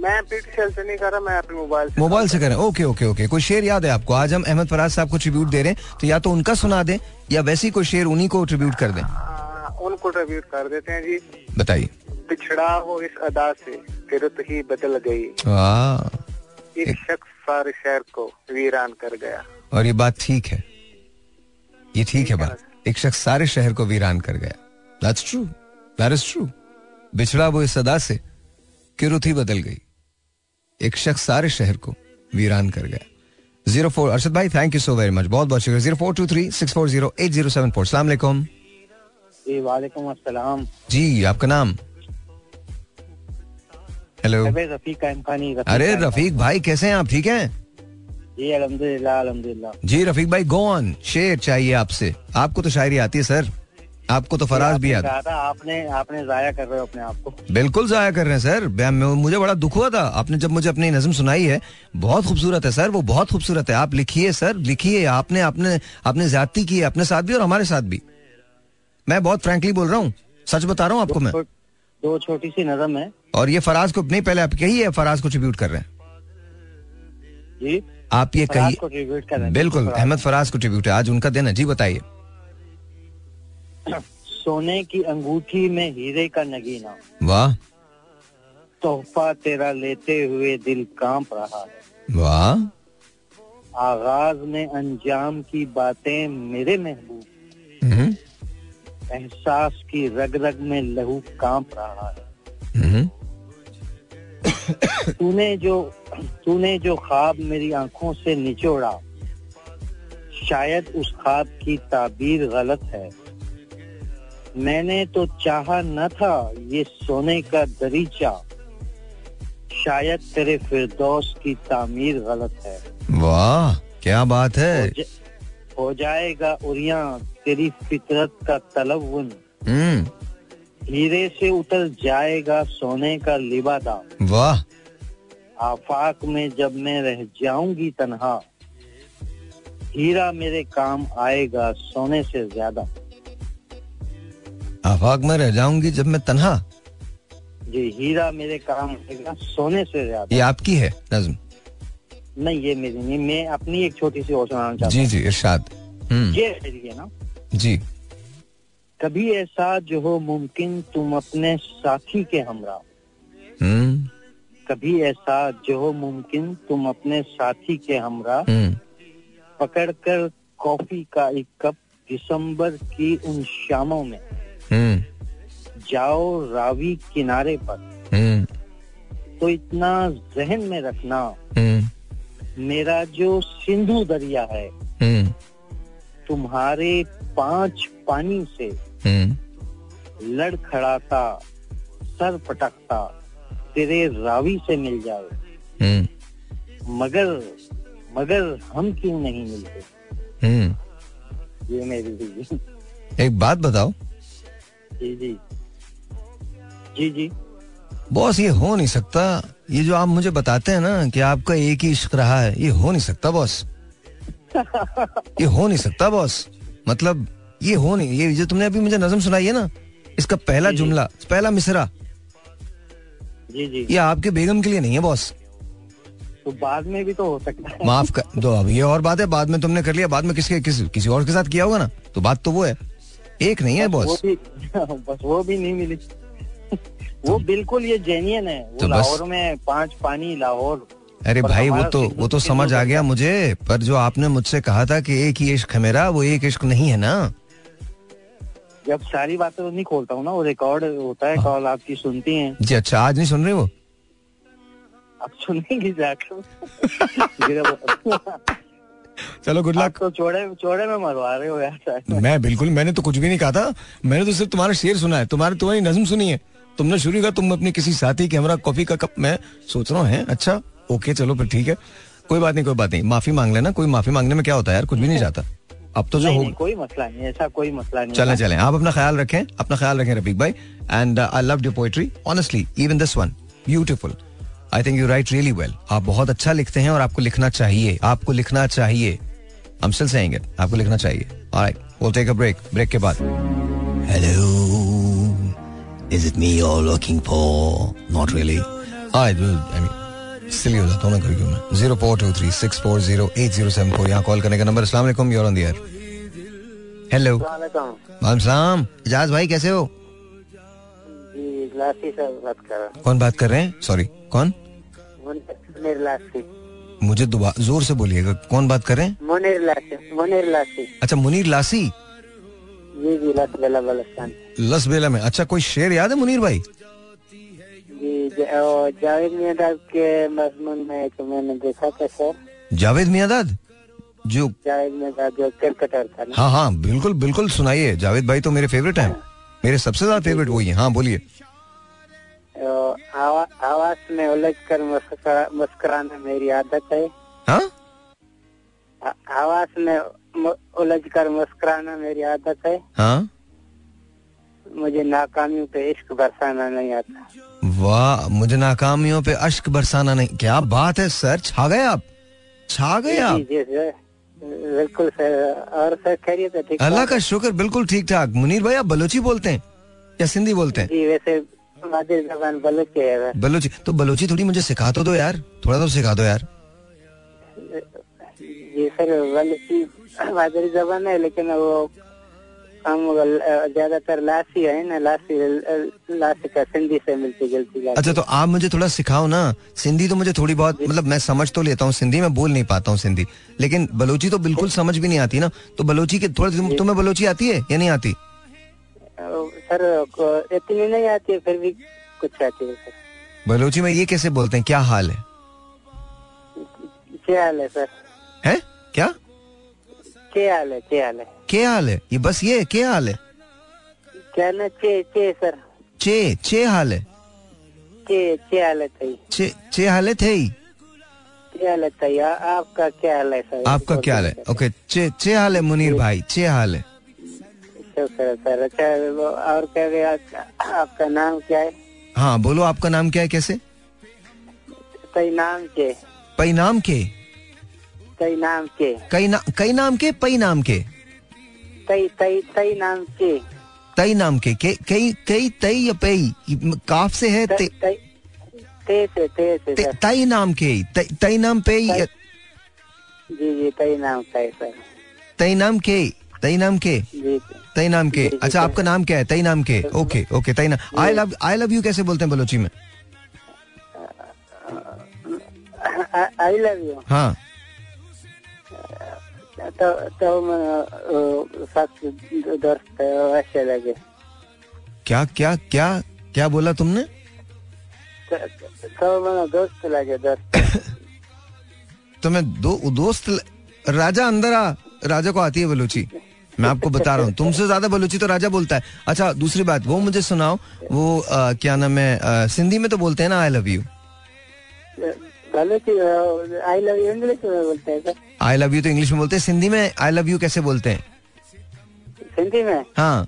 मैं पीटीसीएल से नहीं कर रहा मैं अपने मोबाइल से मोबाइल से करें ओके ओके ओके कोई शेर याद है आपको? आज हम अहमद फराज साहब को ट्रिब्यूट दे रहे हैं तो या तो उनका सुना दें या वैसे ही कोई शेर उन्हीं को ट्रिब्यूट कर दें। उनको ट्रिब्यूट कर देते हैं जी। बताइए। पिछड़ा वो इस अदा से फिर ही बदल गई। एक शख्स सारे शहर को वीरान कर गया। और ये बात ठीक है। ये ठीक है बात। एक शख्स सारे शहर को वीरान कर गया। That's true that is true बिछड़ा वो इस अदा से किरुथी बदल गई। एक शख्स सारे शहर को वीरान कर गया। ज़ीरो फोर अरशद भाई thank you so very much बहुत बहुत शुक्रिया। Zero four two three six four zero eight zero seven four सलाम वालेकुम। अस्सलाम। जी आपका नाम? हेलो रफीक अरे रफीक भाई कैसे हैं आप? ठीक हैं? जी अल्हम्दुलिल्लाह जी रफीक भाई गो ऑन शेर चाहिए आपसे। आपको तो शायरी आती है सर आपको तो फराज भी याद आपने आपने जाया कर रहे हो अपने आप को। बिल्कुल जाया कर रहे हैं सर। मुझे बड़ा दुख हुआ था। आपने जब मुझे अपनी नजम सुनाई है बहुत खूबसूरत है सर। वो बहुत खूबसूरत है। आप लिखिए सर लिखिए। आपने अपने आपने ज्यादती की है अपने साथ भी और हमारे साथ भी। मैं बहुत फ्रेंकली बोल रहा हूँ। सच बता रहा हूँ आपको मैं। दो छोटी सी नजम है। और ये फराज को नहीं पहले आप यही है फराज को ट्रिब्यूट कर रहे हैं। जी। आप ये कहिए। बिल्कुल अहमद फराज को ट्रिब्यूट है। आज उनका दिन है। जी बताइए। (coughs) सोने की अंगूठी में हीरे का नगीना। वाह। तोहफा तेरा लेते हुए दिल काँप रहा है। वाह। आगाज़ में अंजाम की बातें मेरे महबूब हम्म। एहसास की रग रग में लहू काँप रहा है। हम्म। (coughs) तूने जो तूने जो ख्वाब मेरी आँखों से निचोड़ा शायद उस ख्वाब की ताबीर गलत है। मैंने तो चाहा न था ये सोने का दरीचा। शायद तेरे फिरदौस की तामीर गलत है। वाह क्या बात है। हो, हो जाएगा उरिया तेरी फितरत का तलवन। हम्म। हीरे से उतर जाएगा सोने का लिबादा। वाह। आफाक में जब मैं रह जाऊँगी तनहा। हीरा मेरे काम आएगा सोने से ज़्यादा। आफाक में रह जाऊँगी जब मैं तनहा। जी हीरा मेरे काम सोने से ज़्यादा। ये आपकी है नज्म। नहीं ये मेरी नहीं मैं अपनी एक छोटी सी और सुनाना चाहता जी जी इरशाद। हम्म। ये है ना। जी। कभी ऐसा जो हो मुमकिन तुम अपने साथी के हमरा हम्म। कभी ऐसा जो हो मुमकिन तुम अपने साथी के हमरा हम्म। पकड़कर कॉफ़ी का एक कप दिसंबर की उन शामों में। जाओ रावी किनारे पर। तो इतना जहन में रखना। मेरा जो सिंधु दरिया है तुम्हारे पाँच पानी से लड़खड़ाता सर पटकता तेरे रावी से मिल जाए हम्म। मगर मगर हम क्यों नहीं मिलते? हम्म। ये मेरी एक बात बताओ। जी जी। जी जी। बॉस ये हो नहीं सकता। ये जो आप मुझे बताते हैं ना कि आपका एक ही इश्क रहा है ये हो नहीं सकता बॉस। ये हो नहीं सकता बॉस। मतलब ये हो नहीं ये जो तुमने अभी मुझे नजम सुनाई है ना इसका पहला जुमला पहला मिसरा जी जी। ये आपके बेगम के लिए नहीं है बॉस। तो बाद में भी तो हो सकता है। माफ़ कर दो अब ये और बात है बाद में तुमने कर लिया बाद में किसके किस किसी और के साथ किया होगा ना तो बात तो वो है। एक नहीं है बॉस (laughs) बस वो भी नहीं मिली। (laughs) वो बिल्कुल ये जेनियन है। तो लाहौर में पाँच पानी लाहौर। अरे भाई वो तो वो तो समझ आ गया मुझे पर जो आपने मुझसे कहा था कि एक ही इश्क है मेरा वो एक इश्क नहीं है ना? जब सारी बातें तो नहीं खोलता हूँ ना वो रिकॉर्ड होता है कॉल आपकी सुनती हैं। जी अच्छा आज नहीं सुन रहे वो? आप सुनेंगे जाकर (laughs) चलो गुड लक तो चौड़े चौड़े में मरवा रहे हो यार मैं बिल्कुल मैंने तो कुछ भी नहीं कहा था। मैंने तो सिर्फ़ तुम्हारा शेर सुना है। तुम्हारे तुम्हारी नज्म सुनी है। तुमने शुरू किया तुम अपनी किसी साथी के हमारा कॉफ़ी का कप मैं सोच रहा हूँ अच्छा ओके चलो फिर ठीक है। कोई बात नहीं कोई बात नहीं। माफ़ी मांग लेना कोई माफ़ी मांगने में क्या होता है यार? कुछ भी नहीं जाता। अब तो जो हो कोई मसला नहीं ऐसा कोई मसला नहीं चले चले। आप अपना ख्याल रखें अपना ख्याल रखें रफीक भाई। And I love your poetry honestly even this one beautiful I think you write really well आप बहुत अच्छा लिखते हैं और आपको लिखना चाहिए। आपको लिखना चाहिए। I'm still saying it. आपको लिखना चाहिए. All right, we'll take a break. Break के बाद. Hello, is it me you're looking for? Not really. All right, well, I mean, silly हो जाता हूँ मैं कभी मैं। Zero four two three six four zero eight zero seven four यहाँ कॉल करने का नंबर अस्सलाम वालेकुम you're on the air Ijaz भाई कैसे कौन बात कर रहे हैं? सॉरी कौन? मुझे दोबारा ज़ोर से बोलिएगा। कौन बात कर रहे हैं? मुनीर लासी मुनीर लासी अच्छा मुनीर लासी जी जी लस बेला बलस्तान। लस में। अच्छा कोई शेर याद है मुनीर भाई? जावेद मियादाद के मजमून में तो मैंने देखा था सर जावेद मियादाद जो जावेद मियादाद जो क्रिकेटर था ना। हाँ हाँ बिल्कुल बिल्कुल सुनाइए। जावेद भाई तो मेरे फेवरेट हैं। मेरे सबसे ज़्यादा फेवरेट वही है। हाँ बोलिए। आवाज़ में उलझ कर मुस्कुराना मेरी आदत है। हाँ? आवाज़ में उलझ कर मुस्कुराना मेरी आदत है। हाँ? मुझे नाकामियों पे इश्क बरसाना नहीं आता। वाह मुझे नाकामियों पे अश्क बरसाना नहीं। क्या बात है सर छा गए आप? छा गए आप? बिल्कुल सर। और सर खैरियत है ठीक अल्लाह का शुक्र बिल्कुल ठीक ठाक। मुनीर भाई आप बलोची बोलते हैं या सिंधी बोलते हैं? जी वैसे बलोची है बलोची? तो बलोची थोड़ी मुझे सिखा तो दो यार। थोड़ा तो सिखा दो यार। जी सर बलोची जबान है लेकिन वो हम ज़्यादातर लासी है ना लासी लासी का सिंधी से मिलती जुलती अच्छा तो आप मुझे थोड़ा सिखाओ ना। सिंधी तो मुझे थोड़ी बहुत मतलब मैं समझ तो लेता हूँ सिंधी मैं बोल नहीं पाता हूँ सिंधी। लेकिन बलोची तो बिल्कुल समझ भी नहीं आती ना। तो बलोची के थोड़ा तुम्हें बलोची आती है या नहीं आती? सर इतनी नहीं आती है फिर भी कुछ आती है सर बलोची में ये कैसे बोलते हैं क्या हाल है क्या हाल है सर है क्या क्या हाल है क्या हाल है क्या हाल है ये बस ये क्या हाल है क्या ना चे चे सर चे चे हाल है चे चे हाल है चे चे हाल है थे क्या हाल है आपका क्या हाल है सर आपका क्या हाल है ओके चे चे हाल है मुनीर भाई चे हाल है सर सर अच्छा और क्या गया? आपका नाम क्या है? हाँ बोलो आपका नाम क्या है कैसे? कई नाम के। पई नाम के? कई नाम के। कई ना कई नाम के पई नाम के? तई तई तई नाम के। तई नाम के के कई कई तई या पई? काफ से है ते ते ते तई नाम के तई नाम पे जी जी तई नाम का है सर। तई नाम के तई नाम के तई नाम के। अच्छा आपका नाम क्या है? तई नाम के ओके ओके तई नाम I love I love you कैसे बोलते हैं बलोची में? आई लव यू हाँ। तो तो लगे। क्या क्या क्या क्या बोला तुमने? तो दोस्त लगे दोस्त। (coughs) तुम्हें दो दोस्त राजा अंदर आ राजा को आती है बलूची। मैं आपको बता रहा हूँ। तुमसे ज़्यादा बलूची तो राजा बोलता है। अच्छा दूसरी बात वो मुझे सुनाओ वो आ, क्या नाम है सिंधी में तो बोलते हैं ना I love you I love you English में बोलते हैं आई लव यू तो इंग्लिश में बोलते हैं। सिंधी में आई लव यू कैसे बोलते हैं? सिंधी में? हाँ।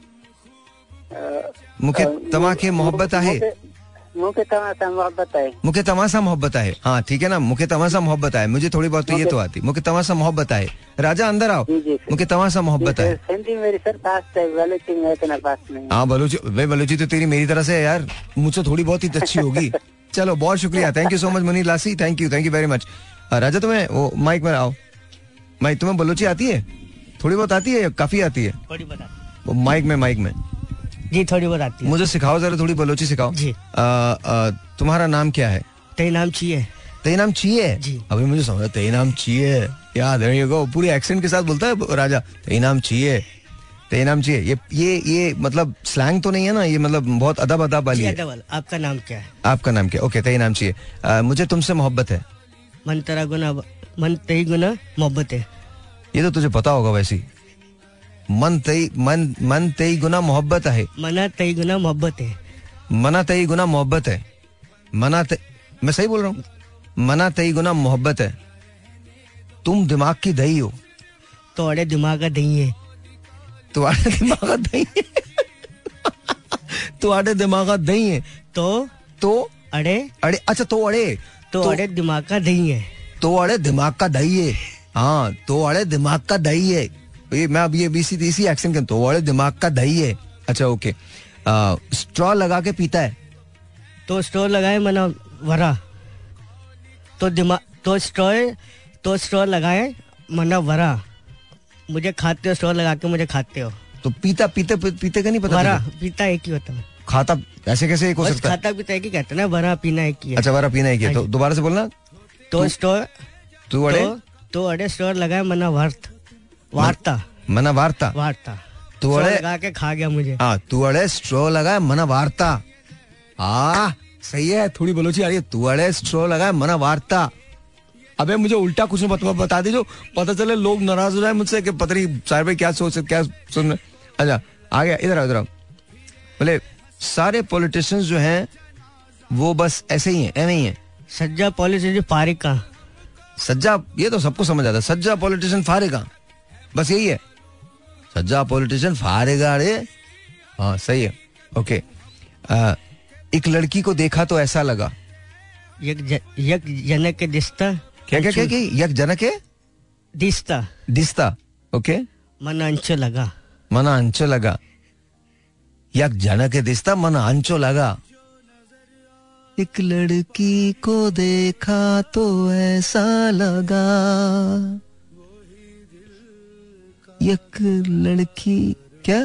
मुखे तमाके मोहब्बत आहे। मुखे तमाशा मोहब्बत है। मुखे तमाशा मोहब्बत है हाँ ठीक है ना? मुख्य तमाशा मोहब्बत है मुझे थोड़ी बहुत तो ये तो आती। मुखे तमाशा मोहब्बत है राजा अंदर आओ। मुखे तमाशा मोहब्बत है हिंदी मेरी सर पास है बलूची में इतना पास नहीं हाँ। बलूची भाई बलूची तो तेरी मेरी तरह से है यार। मुझसे थोड़ी बहुत ही अच्छी होगी। (laughs) चलो बहुत शुक्रिया। थैंक यू सो मच मनी लासी thank you thank you very much Raja तुम्हें वो माइक में आओ। माइक तुम्हें बलोची आती है? थोड़ी बहुत आती है काफ़ी आती है? थोड़ी बहुत वो माइक में माइक में। जी थोड़ी बहुत आती है। मुझे सिखाओ जरा थोड़ी बलोची सिखाओ। जी। तुम्हारा नाम क्या है? तेई नाम चाहिए। तेई नाम चाहिए? जी। अभी मुझे समझ तेई नाम चाहिए। याद ये पूरी एक्सेंट के साथ बोलता है राजा। तेई नाम चाहिए। तेई नाम चाहिए। ये ये ये मतलब स्लैंग तो नहीं है ना? ये मतलब बहुत अदब अदब वाली है। आपका नाम क्या है? आपका नाम क्या? ओके तेई नाम चाहिए। मुझे तुमसे मोहब्बत है। मन तेरा गुना मन तेई गुना मोहब्बत है। ये तो तुझे पता होगा वैसी मन तई मन मन तई गुना मोहब्बत है मना तई गुना मोहब्बत है मना तई गुना मोहब्बत है मना तई मैं सही बोल रहा हूँ? मना तई गुना मोहब्बत है तुम दिमाग की दही हो. तो तोड़े दिमाग का दही है. तुम्हारे दिमाग का दही तुम्हारे दिमाग का दही है. तो? तो? अड़े? अड़े अच्छा तो अड़े. तो, तो अड़े दिमाग का दही है. तो अड़े दिमाग का दही है. हाँ तो अड़े दिमाग का दही है. ये मैं अब ये बीसी तीसी एक्शन करता हूँ। दिमाग का दही है। अच्छा ओके स्ट्रॉ लगा के पीता है? तो स्ट्रॉ लगाए मना वरा। तो दिमाग तो स्ट्रॉ तो स्ट्रॉ लगाए मना वरा। मुझे खाते हो स्ट्रॉ लगा के मुझे खाते हो। तो पीता पीते पीते का नहीं पता वरा पीता एक ही होता है। खाता ऐसे कैसे एक हो सकता है? खाता पीता एक ही कहते ना वरा पीना एक ही अच्छा वरा पीना एक ही तो दोबारा से बोलना। तो स्ट्रॉ तू अड़े? तो अड़े स्ट्रॉ लगाए मना वर्थ। वार्ता। मना वार्ता। वार्ता। तू अड़े लगा के खा गया मुझे। हाँ तू अड़े स्ट्रो लगा मना वार्ता। हाँ सही है थोड़ी बलोची आ रही है तू अड़े स्ट्रो लगा मना वार्ता। अबे मुझे उल्टा कुछ बता, बता दे जो पता चले लोग नाराज़ हो जाए मुझसे कि पता नहीं सारे भाई क्या सोच क्या सुन अच्छा आ गया इधर इधर बोले सारे पॉलिटिशियंस जो हैं वो बस ऐसे ही हैं ऐसे ही हैं। सज्जा पॉलिटिशियन फारिग का सज्जा ये तो सबको समझ आता है सज्जा पॉलिटिशियन फारेगा बस यही है। सज्जा पॉलिटिशियन फारेगा अरे हाँ सही है। ओके आ, एक लड़की को देखा तो ऐसा लगा। यक यक जनक के दिस्ता। क्या क्या क्या यक जनक दिस्ता। दिस्ता। ओके मन अंचो लगा। मन अंचो लगा। यक जनक के दिस्ता मन अंचो लगा। एक लड़की को देखा तो ऐसा लगा। एक लड़की क्या?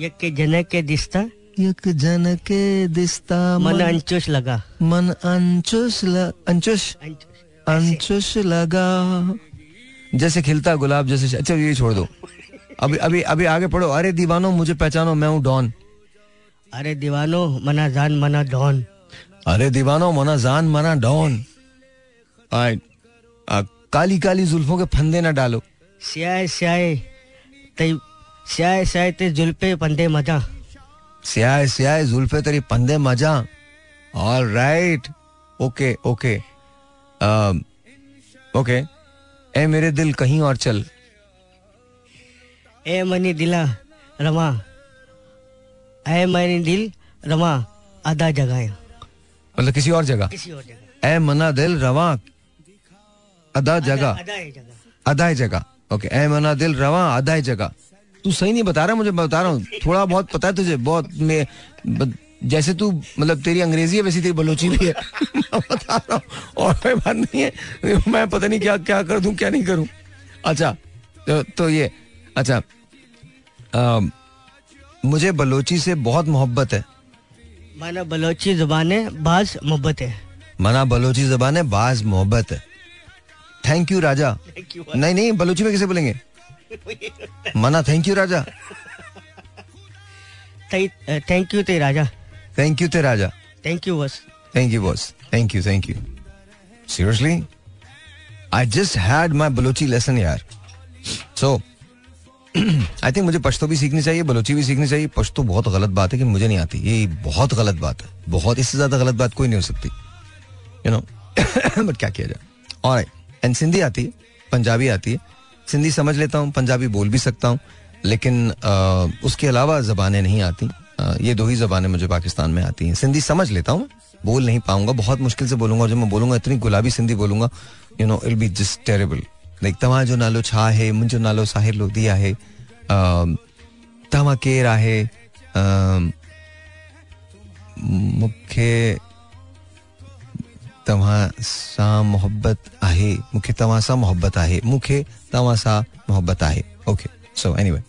यक जनक के दिस्ता। यक जन के दिस्ता मन अंचुश लगा। मन अंचुश अंचुश? अंचुश। लगा। जैसे खिलता गुलाब जैसे अच्छा ये छोड़ दो। अभी अभी अभी आगे पढ़ो। अरे दीवानो मुझे पहचानो मैं हूँ डॉन। अरे दीवानो मना जान मना डॉन। अरे दीवानो मना जान मना डॉन। काली काली जुल्फों के फंदे ना डालो। स्याय स्याय ते स्याय स्याय ते जुल्फे पंदे मज़ा। स्याय स्याय जुल्फे तेरी पंदे मज़ा। All right okay okay okay ए मेरे दिल कहीं और चल। ए मनी दिला रमा। ए मनी दिल रमा आधा जगह मतलब किसी और जगह? किसी और जगह। ए मना दिल रवा अदा जगह। अदा जगह। ओके ए मना दिल रवा अदा जगह। तू सही नहीं बता रहा मुझे मैं बता रहा हूँ। थोड़ा बहुत पता है तुझे बहुत मैं जैसे तू मतलब तेरी अंग्रेज़ी है वैसी तेरी बलोची भी है। (laughs) बता रहा हूँ और कोई बात नहीं है। मैं पता नहीं क्या क्या कर दूँ क्या नहीं करूँ। अच्छा तो, तो ये अच्छा आ, मुझे बलोची से बहुत मोहब्बत है। माना बलोची जबान है बाज मोहब्बत है। मना बलोची जबान है बाज मोहब्बत है। थैंक यू राजा नहीं नहीं बलोची में किसे बोलेंगे? मना thank you Raja thank you ते राजा. थैंक यू ते Raja. Thank you boss thank you boss thank you thank you seriously I just had my Balochi lesson यार. सो आई थिंक मुझे पश्तो भी सीखनी चाहिए बलोची भी सीखनी चाहिए. पश्तो बहुत गलत बात है कि मुझे नहीं आती. ये बहुत गलत बात है. बहुत इससे ज़्यादा गलत बात कोई नहीं हो सकती. यू नो बट क्या किया जाए? और एंड सिंधी आती है पंजाबी आती है। सिंधी समझ लेता हूँ पंजाबी बोल भी सकता हूँ लेकिन आ, उसके अलावा जबानें नहीं आती। आ, ये दो ही जबानें मुझे पाकिस्तान में आती हैं। सिंधी समझ लेता हूँ बोल नहीं पाऊँगा बहुत मुश्किल से बोलूँगा और जब मैं बोलूँगा इतनी गुलाबी सिंधी बोलूँगा you know I'll be just terrible like तव्हां जो नालो छा है मुंहिंजो नालो साहिर लोधी है तव्हां केरु आहे मूंखे तव्हां सां मोहब्बत आहे मूंखे तव्हां सां मोहब्बत आहे मूंखे तव्हां सां मोहब्बत आहे। ओके सो एनीवे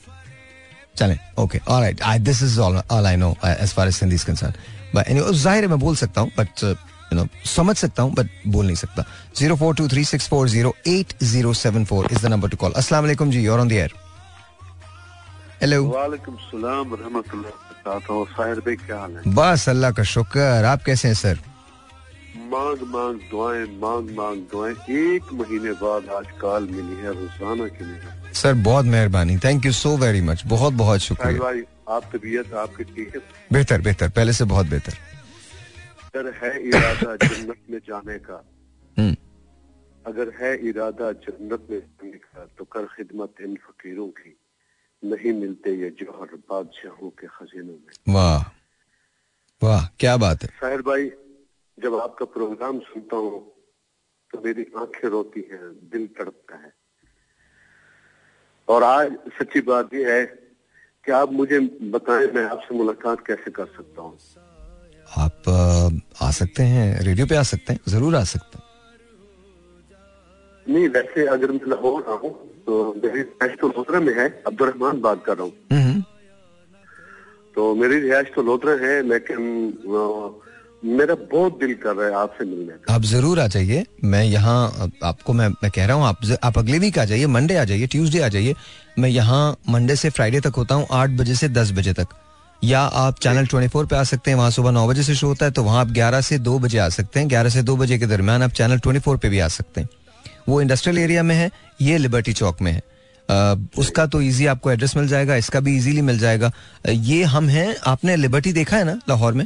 चलें okay all right I this is all all I know as far as Sindhi is concern but anyway ज़ाहिर है मैं बोल सकता हूँ बट यू नो समझ सकता हूँ बट बोल नहीं सकता। Zero four two three six four zero eight zero seven four is the number to call अस्सलाम वालेकुम जी और ऑन द एयर हेलो वालेकुम सलाम रहमतुल्लाह साहिर भाई क्या हाल है? बस अल्लाह का शुक्र आप कैसे हैं सर? मांग मांग दुआएँ मांग मांग दुआएँ। एक महीने बाद आज काल मिली है रोज़ाना के लिए सर बहुत मेहरबानी। Thank you so very much बहुत बहुत शुक्रिया। भाई आप तबीयत आपकी ठीक है? बेहतर बेहतर। पहले से बहुत बेहतर। अगर है इरादा जन्नत में जाने का हम्म। अगर है इरादा जन्नत में जाने का तो कर खिदमत इन फकीरों की नहीं मिलते ये जौहर बादशाहों के खजीनों में। वाह। वाह क्या बात है। साहिर भाई जब आपका प्रोग्राम सुनता हूँ तो मेरी आँखें रोती हैं दिल तड़पता है। और आज सच्ची बात यह है कि आप मुझे बताएँ मैं आपसे मुलाकात कैसे कर सकता हूँ? आप आ सकते हैं रेडियो पे आ सकते हैं ज़रूर आ सकते हैं। नहीं वैसे अगर मैं लाहौर रहा हूँ तो मेरी रिहायश तो लोधरा में है अब्दुलरहमान बात कर रहा हूँ। हम्म। तो मेरी रिहायश तो लोधरा है लेकिन मेरा बहुत दिल कर रहा है आपसे मिलने का। आप ज़रूर आ जाइए। मैं यहाँ, आपको मैं मैं कह रहा हूँ, आप आप अगले वीक आ जाइए मंडे आ जाइए ट्यूसडे आ जाइए। मैं यहाँ मंडे से फ्राइडे तक होता हूँ, आठ बजे से दस बजे तक। या आप चैनल ट्वेंटी फोर पे आ सकते हैं, वहाँ सुबह नौ बजे से शो होता है तो वहाँ आप ग्यारह से दो बजे आ सकते हैं। ग्यारह से दो बजे के दरमियान आप चैनल ट्वेंटी फोर पे भी आ सकते हैं। वो इंडस्ट्रियल एरिया में है, ये लिबर्टी चौक में है। उसका तो इजी आपको एड्रेस मिल जाएगा, इसका भी इजीली मिल जाएगा। ये हम हैं, आपने लिबर्टी देखा है ना, लाहौर में?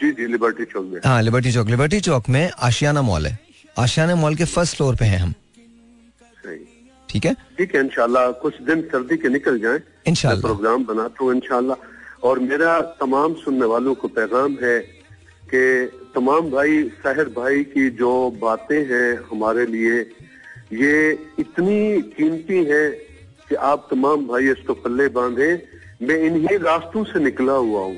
जी जी लिबर्टी चौक में। हाँ लिबर्टी चौक लिबर्टी चौक में आशियाना मॉल है। आशियाना मॉल के फ़र्स्ट फ्लोर पे हैं हम। ठीक है? ठीक है इनशाला कुछ दिन सर्दी के निकल जाए। इनशाला प्रोग्राम बनाता हूँ इनशाला और मेरा तमाम सुनने वालों को पैगाम है कि तमाम भाई साहिर भाई की जो बातें हैं हमारे लिए ये इतनी कीमती है कि आप तमाम भाई इसको पल्ले बांधे। मैं इन्हीं रास्तों से निकला हुआ हूँ।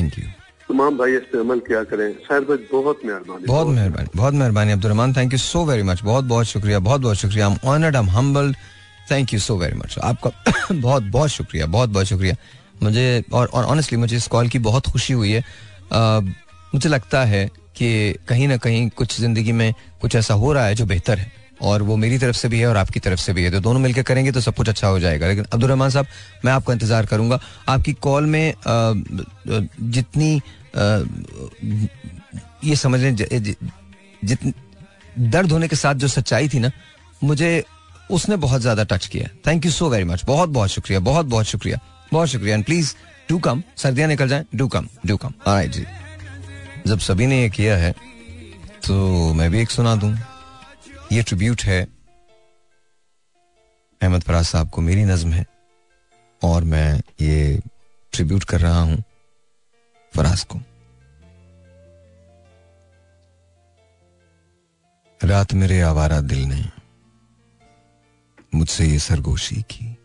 थैंक यू तमाम भाई इस पर अमल किया करें। शायद भाई बहुत मेहरबानी। बहुत मेहरबानी बहुत मेहरबानी Abdulrahman. Thank you so very much बहुत बहुत शुक्रिया बहुत बहुत शुक्रिया। I am honoured I am humbled thank you so very much आपका (coughs) बहुत बहुत शुक्रिया बहुत बहुत शुक्रिया। मुझे और और ऑनेस्टली मुझे इस कॉल की बहुत खुशी हुई है। आ, मुझे लगता है कि कहीं ना कहीं कुछ ज़िंदगी में कुछ ऐसा हो रहा है जो बेहतर है। और वो मेरी तरफ़ से भी है और आपकी तरफ़ से भी है। तो दोनों मिलकर करेंगे तो सब कुछ अच्छा हो जाएगा। लेकिन अब्दुलरहमान साहब, मैं आपका इंतज़ार करूँगा। आपकी कॉल में जितनी ये समझ लें जितनी दर्द होने के साथ जो सच्चाई थी ना, मुझे उसने बहुत ज़्यादा टच किया thank you so very much बहुत बहुत शुक्रिया, बहुत बहुत शुक्रिया बहुत शुक्रिया। एंड प्लीज़ डू कम सर्दियाँ निकल जाए डू कम डू कम जी। जब सभी ने ये किया है तो मैं भी एक सुना दूँ। ये ट्रिब्यूट है। अहमद फराज साहब को मेरी नज्म है और मैं ये ट्रिब्यूट कर रहा हूँ फराज को। रात मेरे आवारा दिल ने मुझसे ये सरगोशी की।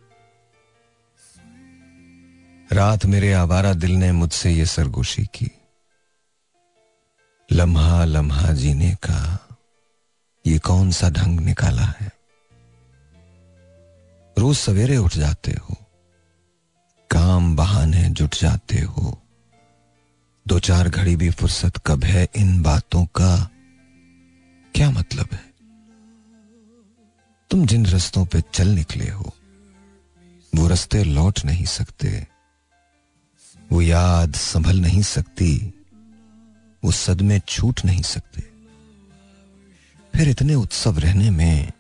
रात मेरे आवारा दिल ने मुझसे ये सरगोशी की। लम्हा लम्हा जीने का ये कौन सा ढंग निकाला है? रोज सवेरे उठ जाते हो। काम बहाने जुट जाते हो। दो चार घड़ी भी फुर्सत कब है इन बातों का? क्या मतलब है? तुम जिन रस्तों पे चल निकले हो, वो रस्ते लौट नहीं सकते। वो याद संभल नहीं सकती। वो सदमे छूट नहीं सकते। फिर इतने उत्सव रहने में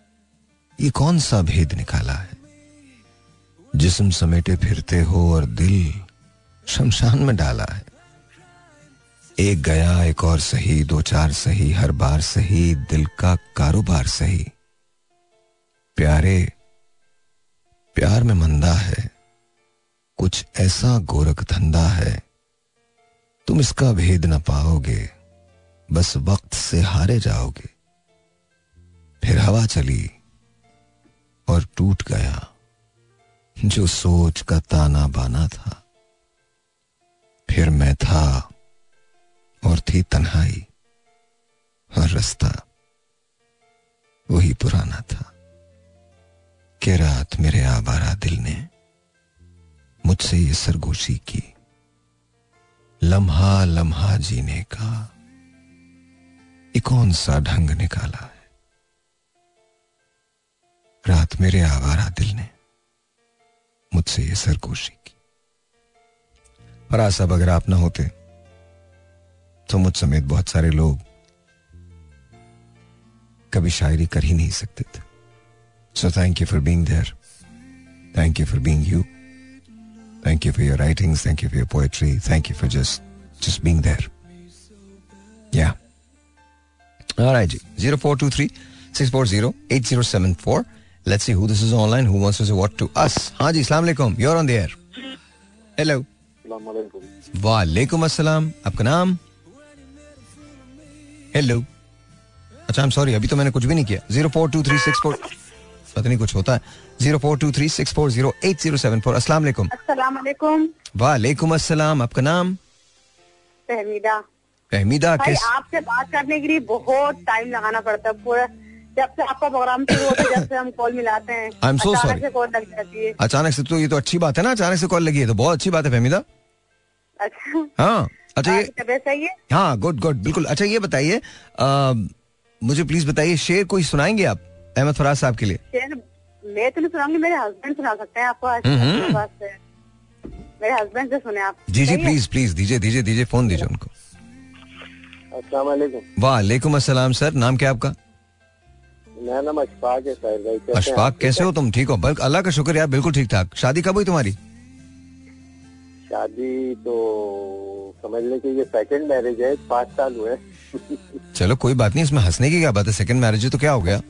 ये कौन सा भेद निकाला है? जिसम समेटे फिरते हो और दिल शमशान में डाला है। एक गया, एक और सही, दो चार सही, हर बार सही, दिल का कारोबार सही। प्यारे, प्यार में मंदा है। कुछ ऐसा गोरख धंधा है। तुम इसका भेद न पाओगे, बस वक्त से हारे जाओगे। फिर हवा चली और टूट गया, जो सोच का ताना बाना था। फिर मैं था और थी तन्हाई और रास्ता, वही पुराना था कि रात मेरे आबारा दिल ने मुझसे ये सरगोशी की लम्हा लम्हा जीने का ये कौन सा ढंग निकाला। है रात मेरे आवारा दिल ने मुझसे ये सरगोशी की। पर सब अगर आप ना होते तो मुझ समेत बहुत सारे लोग कभी शायरी कर ही नहीं सकते थे। So thank you for being there thank you for being you thank you for your writings thank you for your poetry thank you for just just being there या जी zero four two three six four zero eight zero seven four. Let's see who this is online. Who wants to say what to us? हाँ जी, सलाम अलैकुम. You're on the air. Hello. वालेकुम अस्सलाम. आपका नाम? हेलो अच्छा आई एम सॉरी अभी तो मैंने कुछ भी नहीं किया zero four two three six four पता नहीं कुछ होता है zero four two three six four zero eight zero seven four अस्सलाम वालेकुम वालेकुम अस्सलाम आपका नाम फहमीदा फहमीदा किस आपसे बात करने के लिए बहुत टाइम लगाना पड़ता है पूरा जब से आपका प्रोग्राम शुरू होता है जब से हम कॉल मिलाते हैं। I am so sorry call लग जाती है। अचानक से तो ये तो अच्छी बात है ना अचानक से कॉल लगी है तो बहुत अच्छी बात है फहमीदा। अच्छा। हाँ अच्छा ये सही है? हाँ गुड गुड बिल्कुल। अच्छा ये बताइए मुझे प्लीज़ बताइए शेर कोई सुनाएँगे आप अहमद फराज साहब के लिए? शेर मैं तो नहीं सुनाऊँगी मेरे हस्बैंड सुना सकते हैं आपको हम्म, हम्म। मेरे हस्बैंड से सुने आप। जी जी प्लीज़ प्लीज़ दीजिए दीजिए दीजिए फ़ोन दीजिए उनको। वालेकुम। अस्सलाम सर नाम क्या आपका? मेरा नाम अशफाक है अशफाक कैसे हो तुम? ठीक हो? बल्कि अल्लाह का शुक्र यार बिल्कुल ठीक ठाक। शादी कब हुई तुम्हारी? शादी तो समझ ले कि ये सेकंड मैरिज है पाँच साल हुए चलो कोई बात नहीं इसमें हंसने की क्या बात है? सेकंड मैरिज है तो क्या हो गया?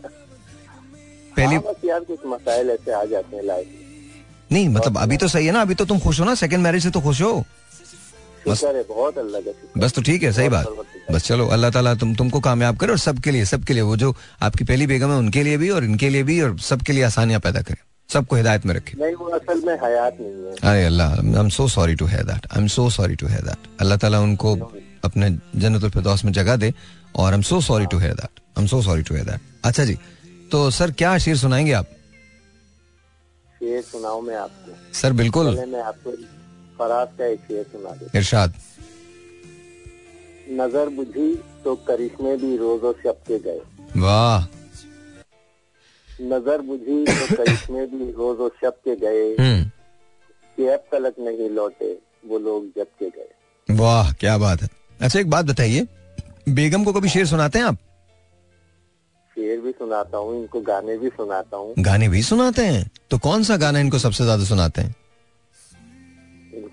पहली हाँ, बस यार कुछ मसाइल ऐसे आ जाते हैं लाइफ नहीं मतलब अभी तो सही है ना अभी तो तुम खुश हो ना? सेकंड मैरिज से तो खुश हो। बस बहुत अल्लाह का बस तो ठीक है सही बात। बस चलो अल्लाह ताला तुम तुमको कामयाब करे और सबके लिए सबके लिए वो जो आपकी पहली बेगम है उनके लिए भी और इनके लिए भी और सबके लिए आसानियाँ पैदा करे। सबको हिदायत में रखे। नहीं वो असल में हयात नहीं है। अरे अल्लाह I am so sorry to hear that I am so sorry to hear that अल्लाह ताला उनको अपने जन्नतुल फिरदौस में जगह दे और I am so sorry to hear that I am so sorry to hear that अच्छा जी तो सर क्या शेर सुनाएँगे आप? शेर सुनाऊं मैं आपको। सर बिल्कुल। मैं आपको फराज का एक शेर सुना दे इरशाद। नज़र बुझी तो करिश्मे भी रोजो शब के गए। वाह। नज़र बुझी तो (coughs) करिश्मे भी रोजो शब के गए। हम्म। कि अब तलक नहीं लौटे वो लोग जब के गए। वाह क्या बात है। अच्छा एक बात बताइए बेगम को कभी शेर सुनाते हैं आप? शेर भी सुनाता हूँ इनको गाने भी सुनाता हूँ। गाने भी सुनाते हैं? तो कौन सा गाना इनको सबसे ज़्यादा सुनाते हैं?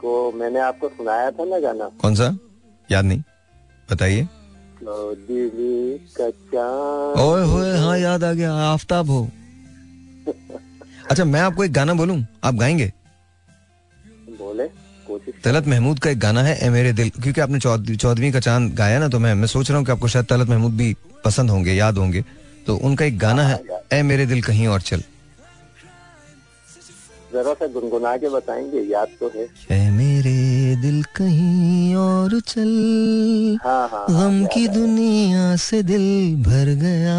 इनको मैंने आपको सुनाया था ना गाना। कौन सा? याद नहीं। बताइए। ओए होए हाँ याद आ गया। आफ्ताब हो। अच्छा मैं आपको एक गाना बोलूँ? आप गाएँगे? बोले तलत महमूद का एक गाना है ए मेरे दिल। क्योंकि आपने चौदहवीं का चाँद गाया ना तो मैं मैं सोच रहा हूँ कि आपको शायद तलत महमूद भी पसंद होंगे याद होंगे। तो उनका एक गाना है ए मेरे दिल कहीं और चल। जरा सा गुनगुना के बताएँगे याद तो है। ए मेरे दिल कहीं और चल हाँ, हाँ, गम हाँ, की दुनिया से दिल भर गया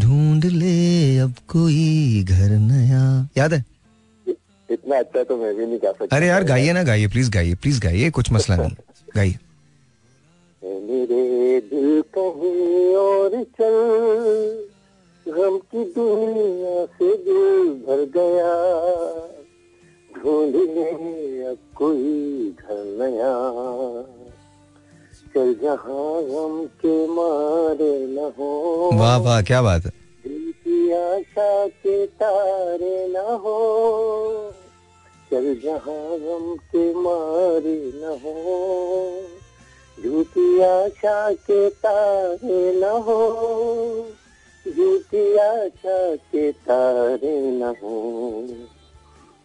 ढूंढ ले अब कोई घर नया। याद है? इतना अच्छा तो मैं भी नहीं गा सकता। अरे यार गाइए ना गाइए प्लीज़ गाइए प्लीज़ गाइए कुछ मसला नहीं। गाइए। मेरे दिल कहीं और चल गम की दुनिया से दिल भर गया। ढूँढने अब कोई घर नया। चल जहाँ गम के मारे न हो। वाह वाह क्या बात है। आशा के तारे न हो। चल जहाँ गम के मारे न हो। झूठी आशा के तारे न हो। झूठी आशा के तारे न हो।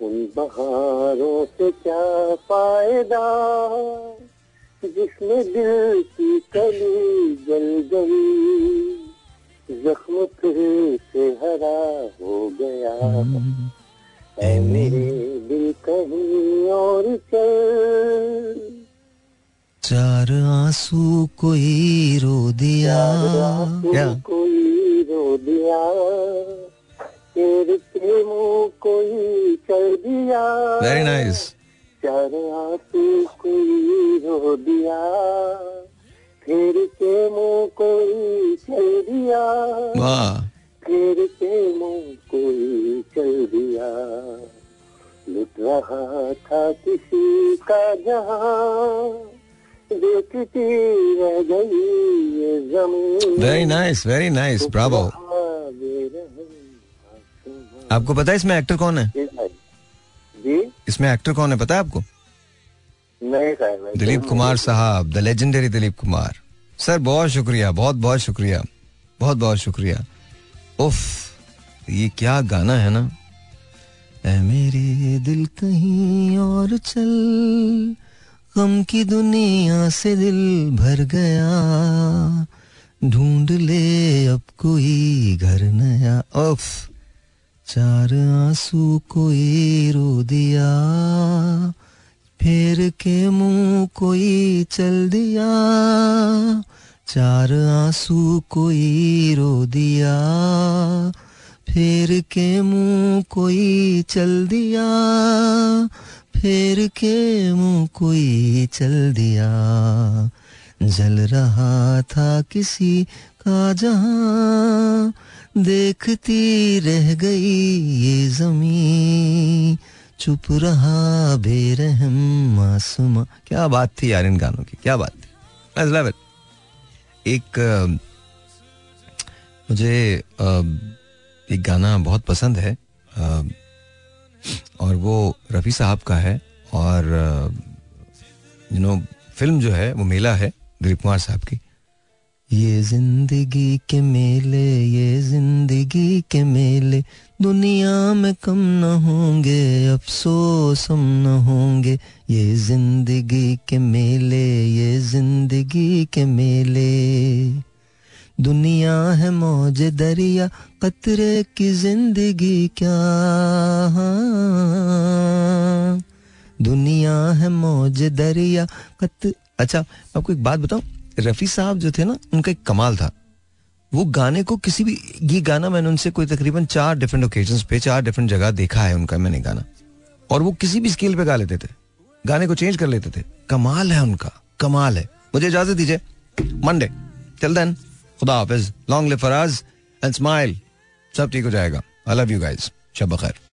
उन बहारों से क्या फ़ायदा? जिसमें दिल की कली जल गई जख्म फिर से हरा हो गया। ऐ मेरे दिल कहीं और चल। चार आँसू कोई रो दिया। कोई रो दिया। तेरे कोई चल दिया। वेरी नाइस चार आँसू कोई रो दिया। फिर के मुँह कोई चल दिया। वाह। फिर के मुँह कोई चल दिया। लुट रहा था किसी का जहाँ। Very nice very nice bravo आपको पता है इसमें एक्टर कौन है? जी? इसमें एक्टर कौन है पता है आपको? नहीं दिलीप कुमार साहब the legendary Dilip Kumar. Sir बहुत शुक्रिया बहुत बहुत शुक्रिया बहुत बहुत शुक्रिया। उफ ये क्या गाना है ना? ए मेरे दिल कहीं और चल। गम की दुनिया से दिल भर गया। ढूंढ ले अब कोई घर नया। उफ, चार आँसू कोई रो दिया। फेर के मुँह कोई चल दिया। चार आँसू कोई रो दिया। फेर के मुँह कोई चल दिया। फेर के मुँह कोई चल दिया। जल रहा था किसी का जहाँ। देखती रह गई ये जमी चुप रहा बेरहम मासूमा। क्या बात थी यार इन गानों की? क्या बात थी? इट एक मुझे एक गाना बहुत पसंद है। और वो रफ़ी साहब का है और यू नो फ़िल्म जो है, वो मेला है दिलीप कुमार साहब की। ये ज़िंदगी के मेले, ये ज़िंदगी के मेले, दुनिया में कम न होंगे, अफसोस हम न होंगे। ये ज़िंदगी के मेले, ये ज़िंदगी के मेले। दुनिया है मौज दरिया, कतरे की ज़िंदगी क्या? दुनिया है मौज दरिया, कत अच्छा आपको एक बात बताऊँ, रफ़ी साहब जो थे ना, उनका एक कमाल था। वो गाने को किसी भी, ये गाना मैंने उनसे कोई तकरीबन चार डिफरेंट ओकेजन पे, चार डिफरेंट जगह देखा है उनका मैंने गाना। और वो किसी भी स्केल पे गा लेते थे। गाने को चेंज कर लेते थे। कमाल है उनका, कमाल है। मुझे इजाज़त दीजिए। मंडे चल देन खुदा हाफिज long live Faraz and smile सब ठीक हो जाएगा आई लव यू गाइस शब खैर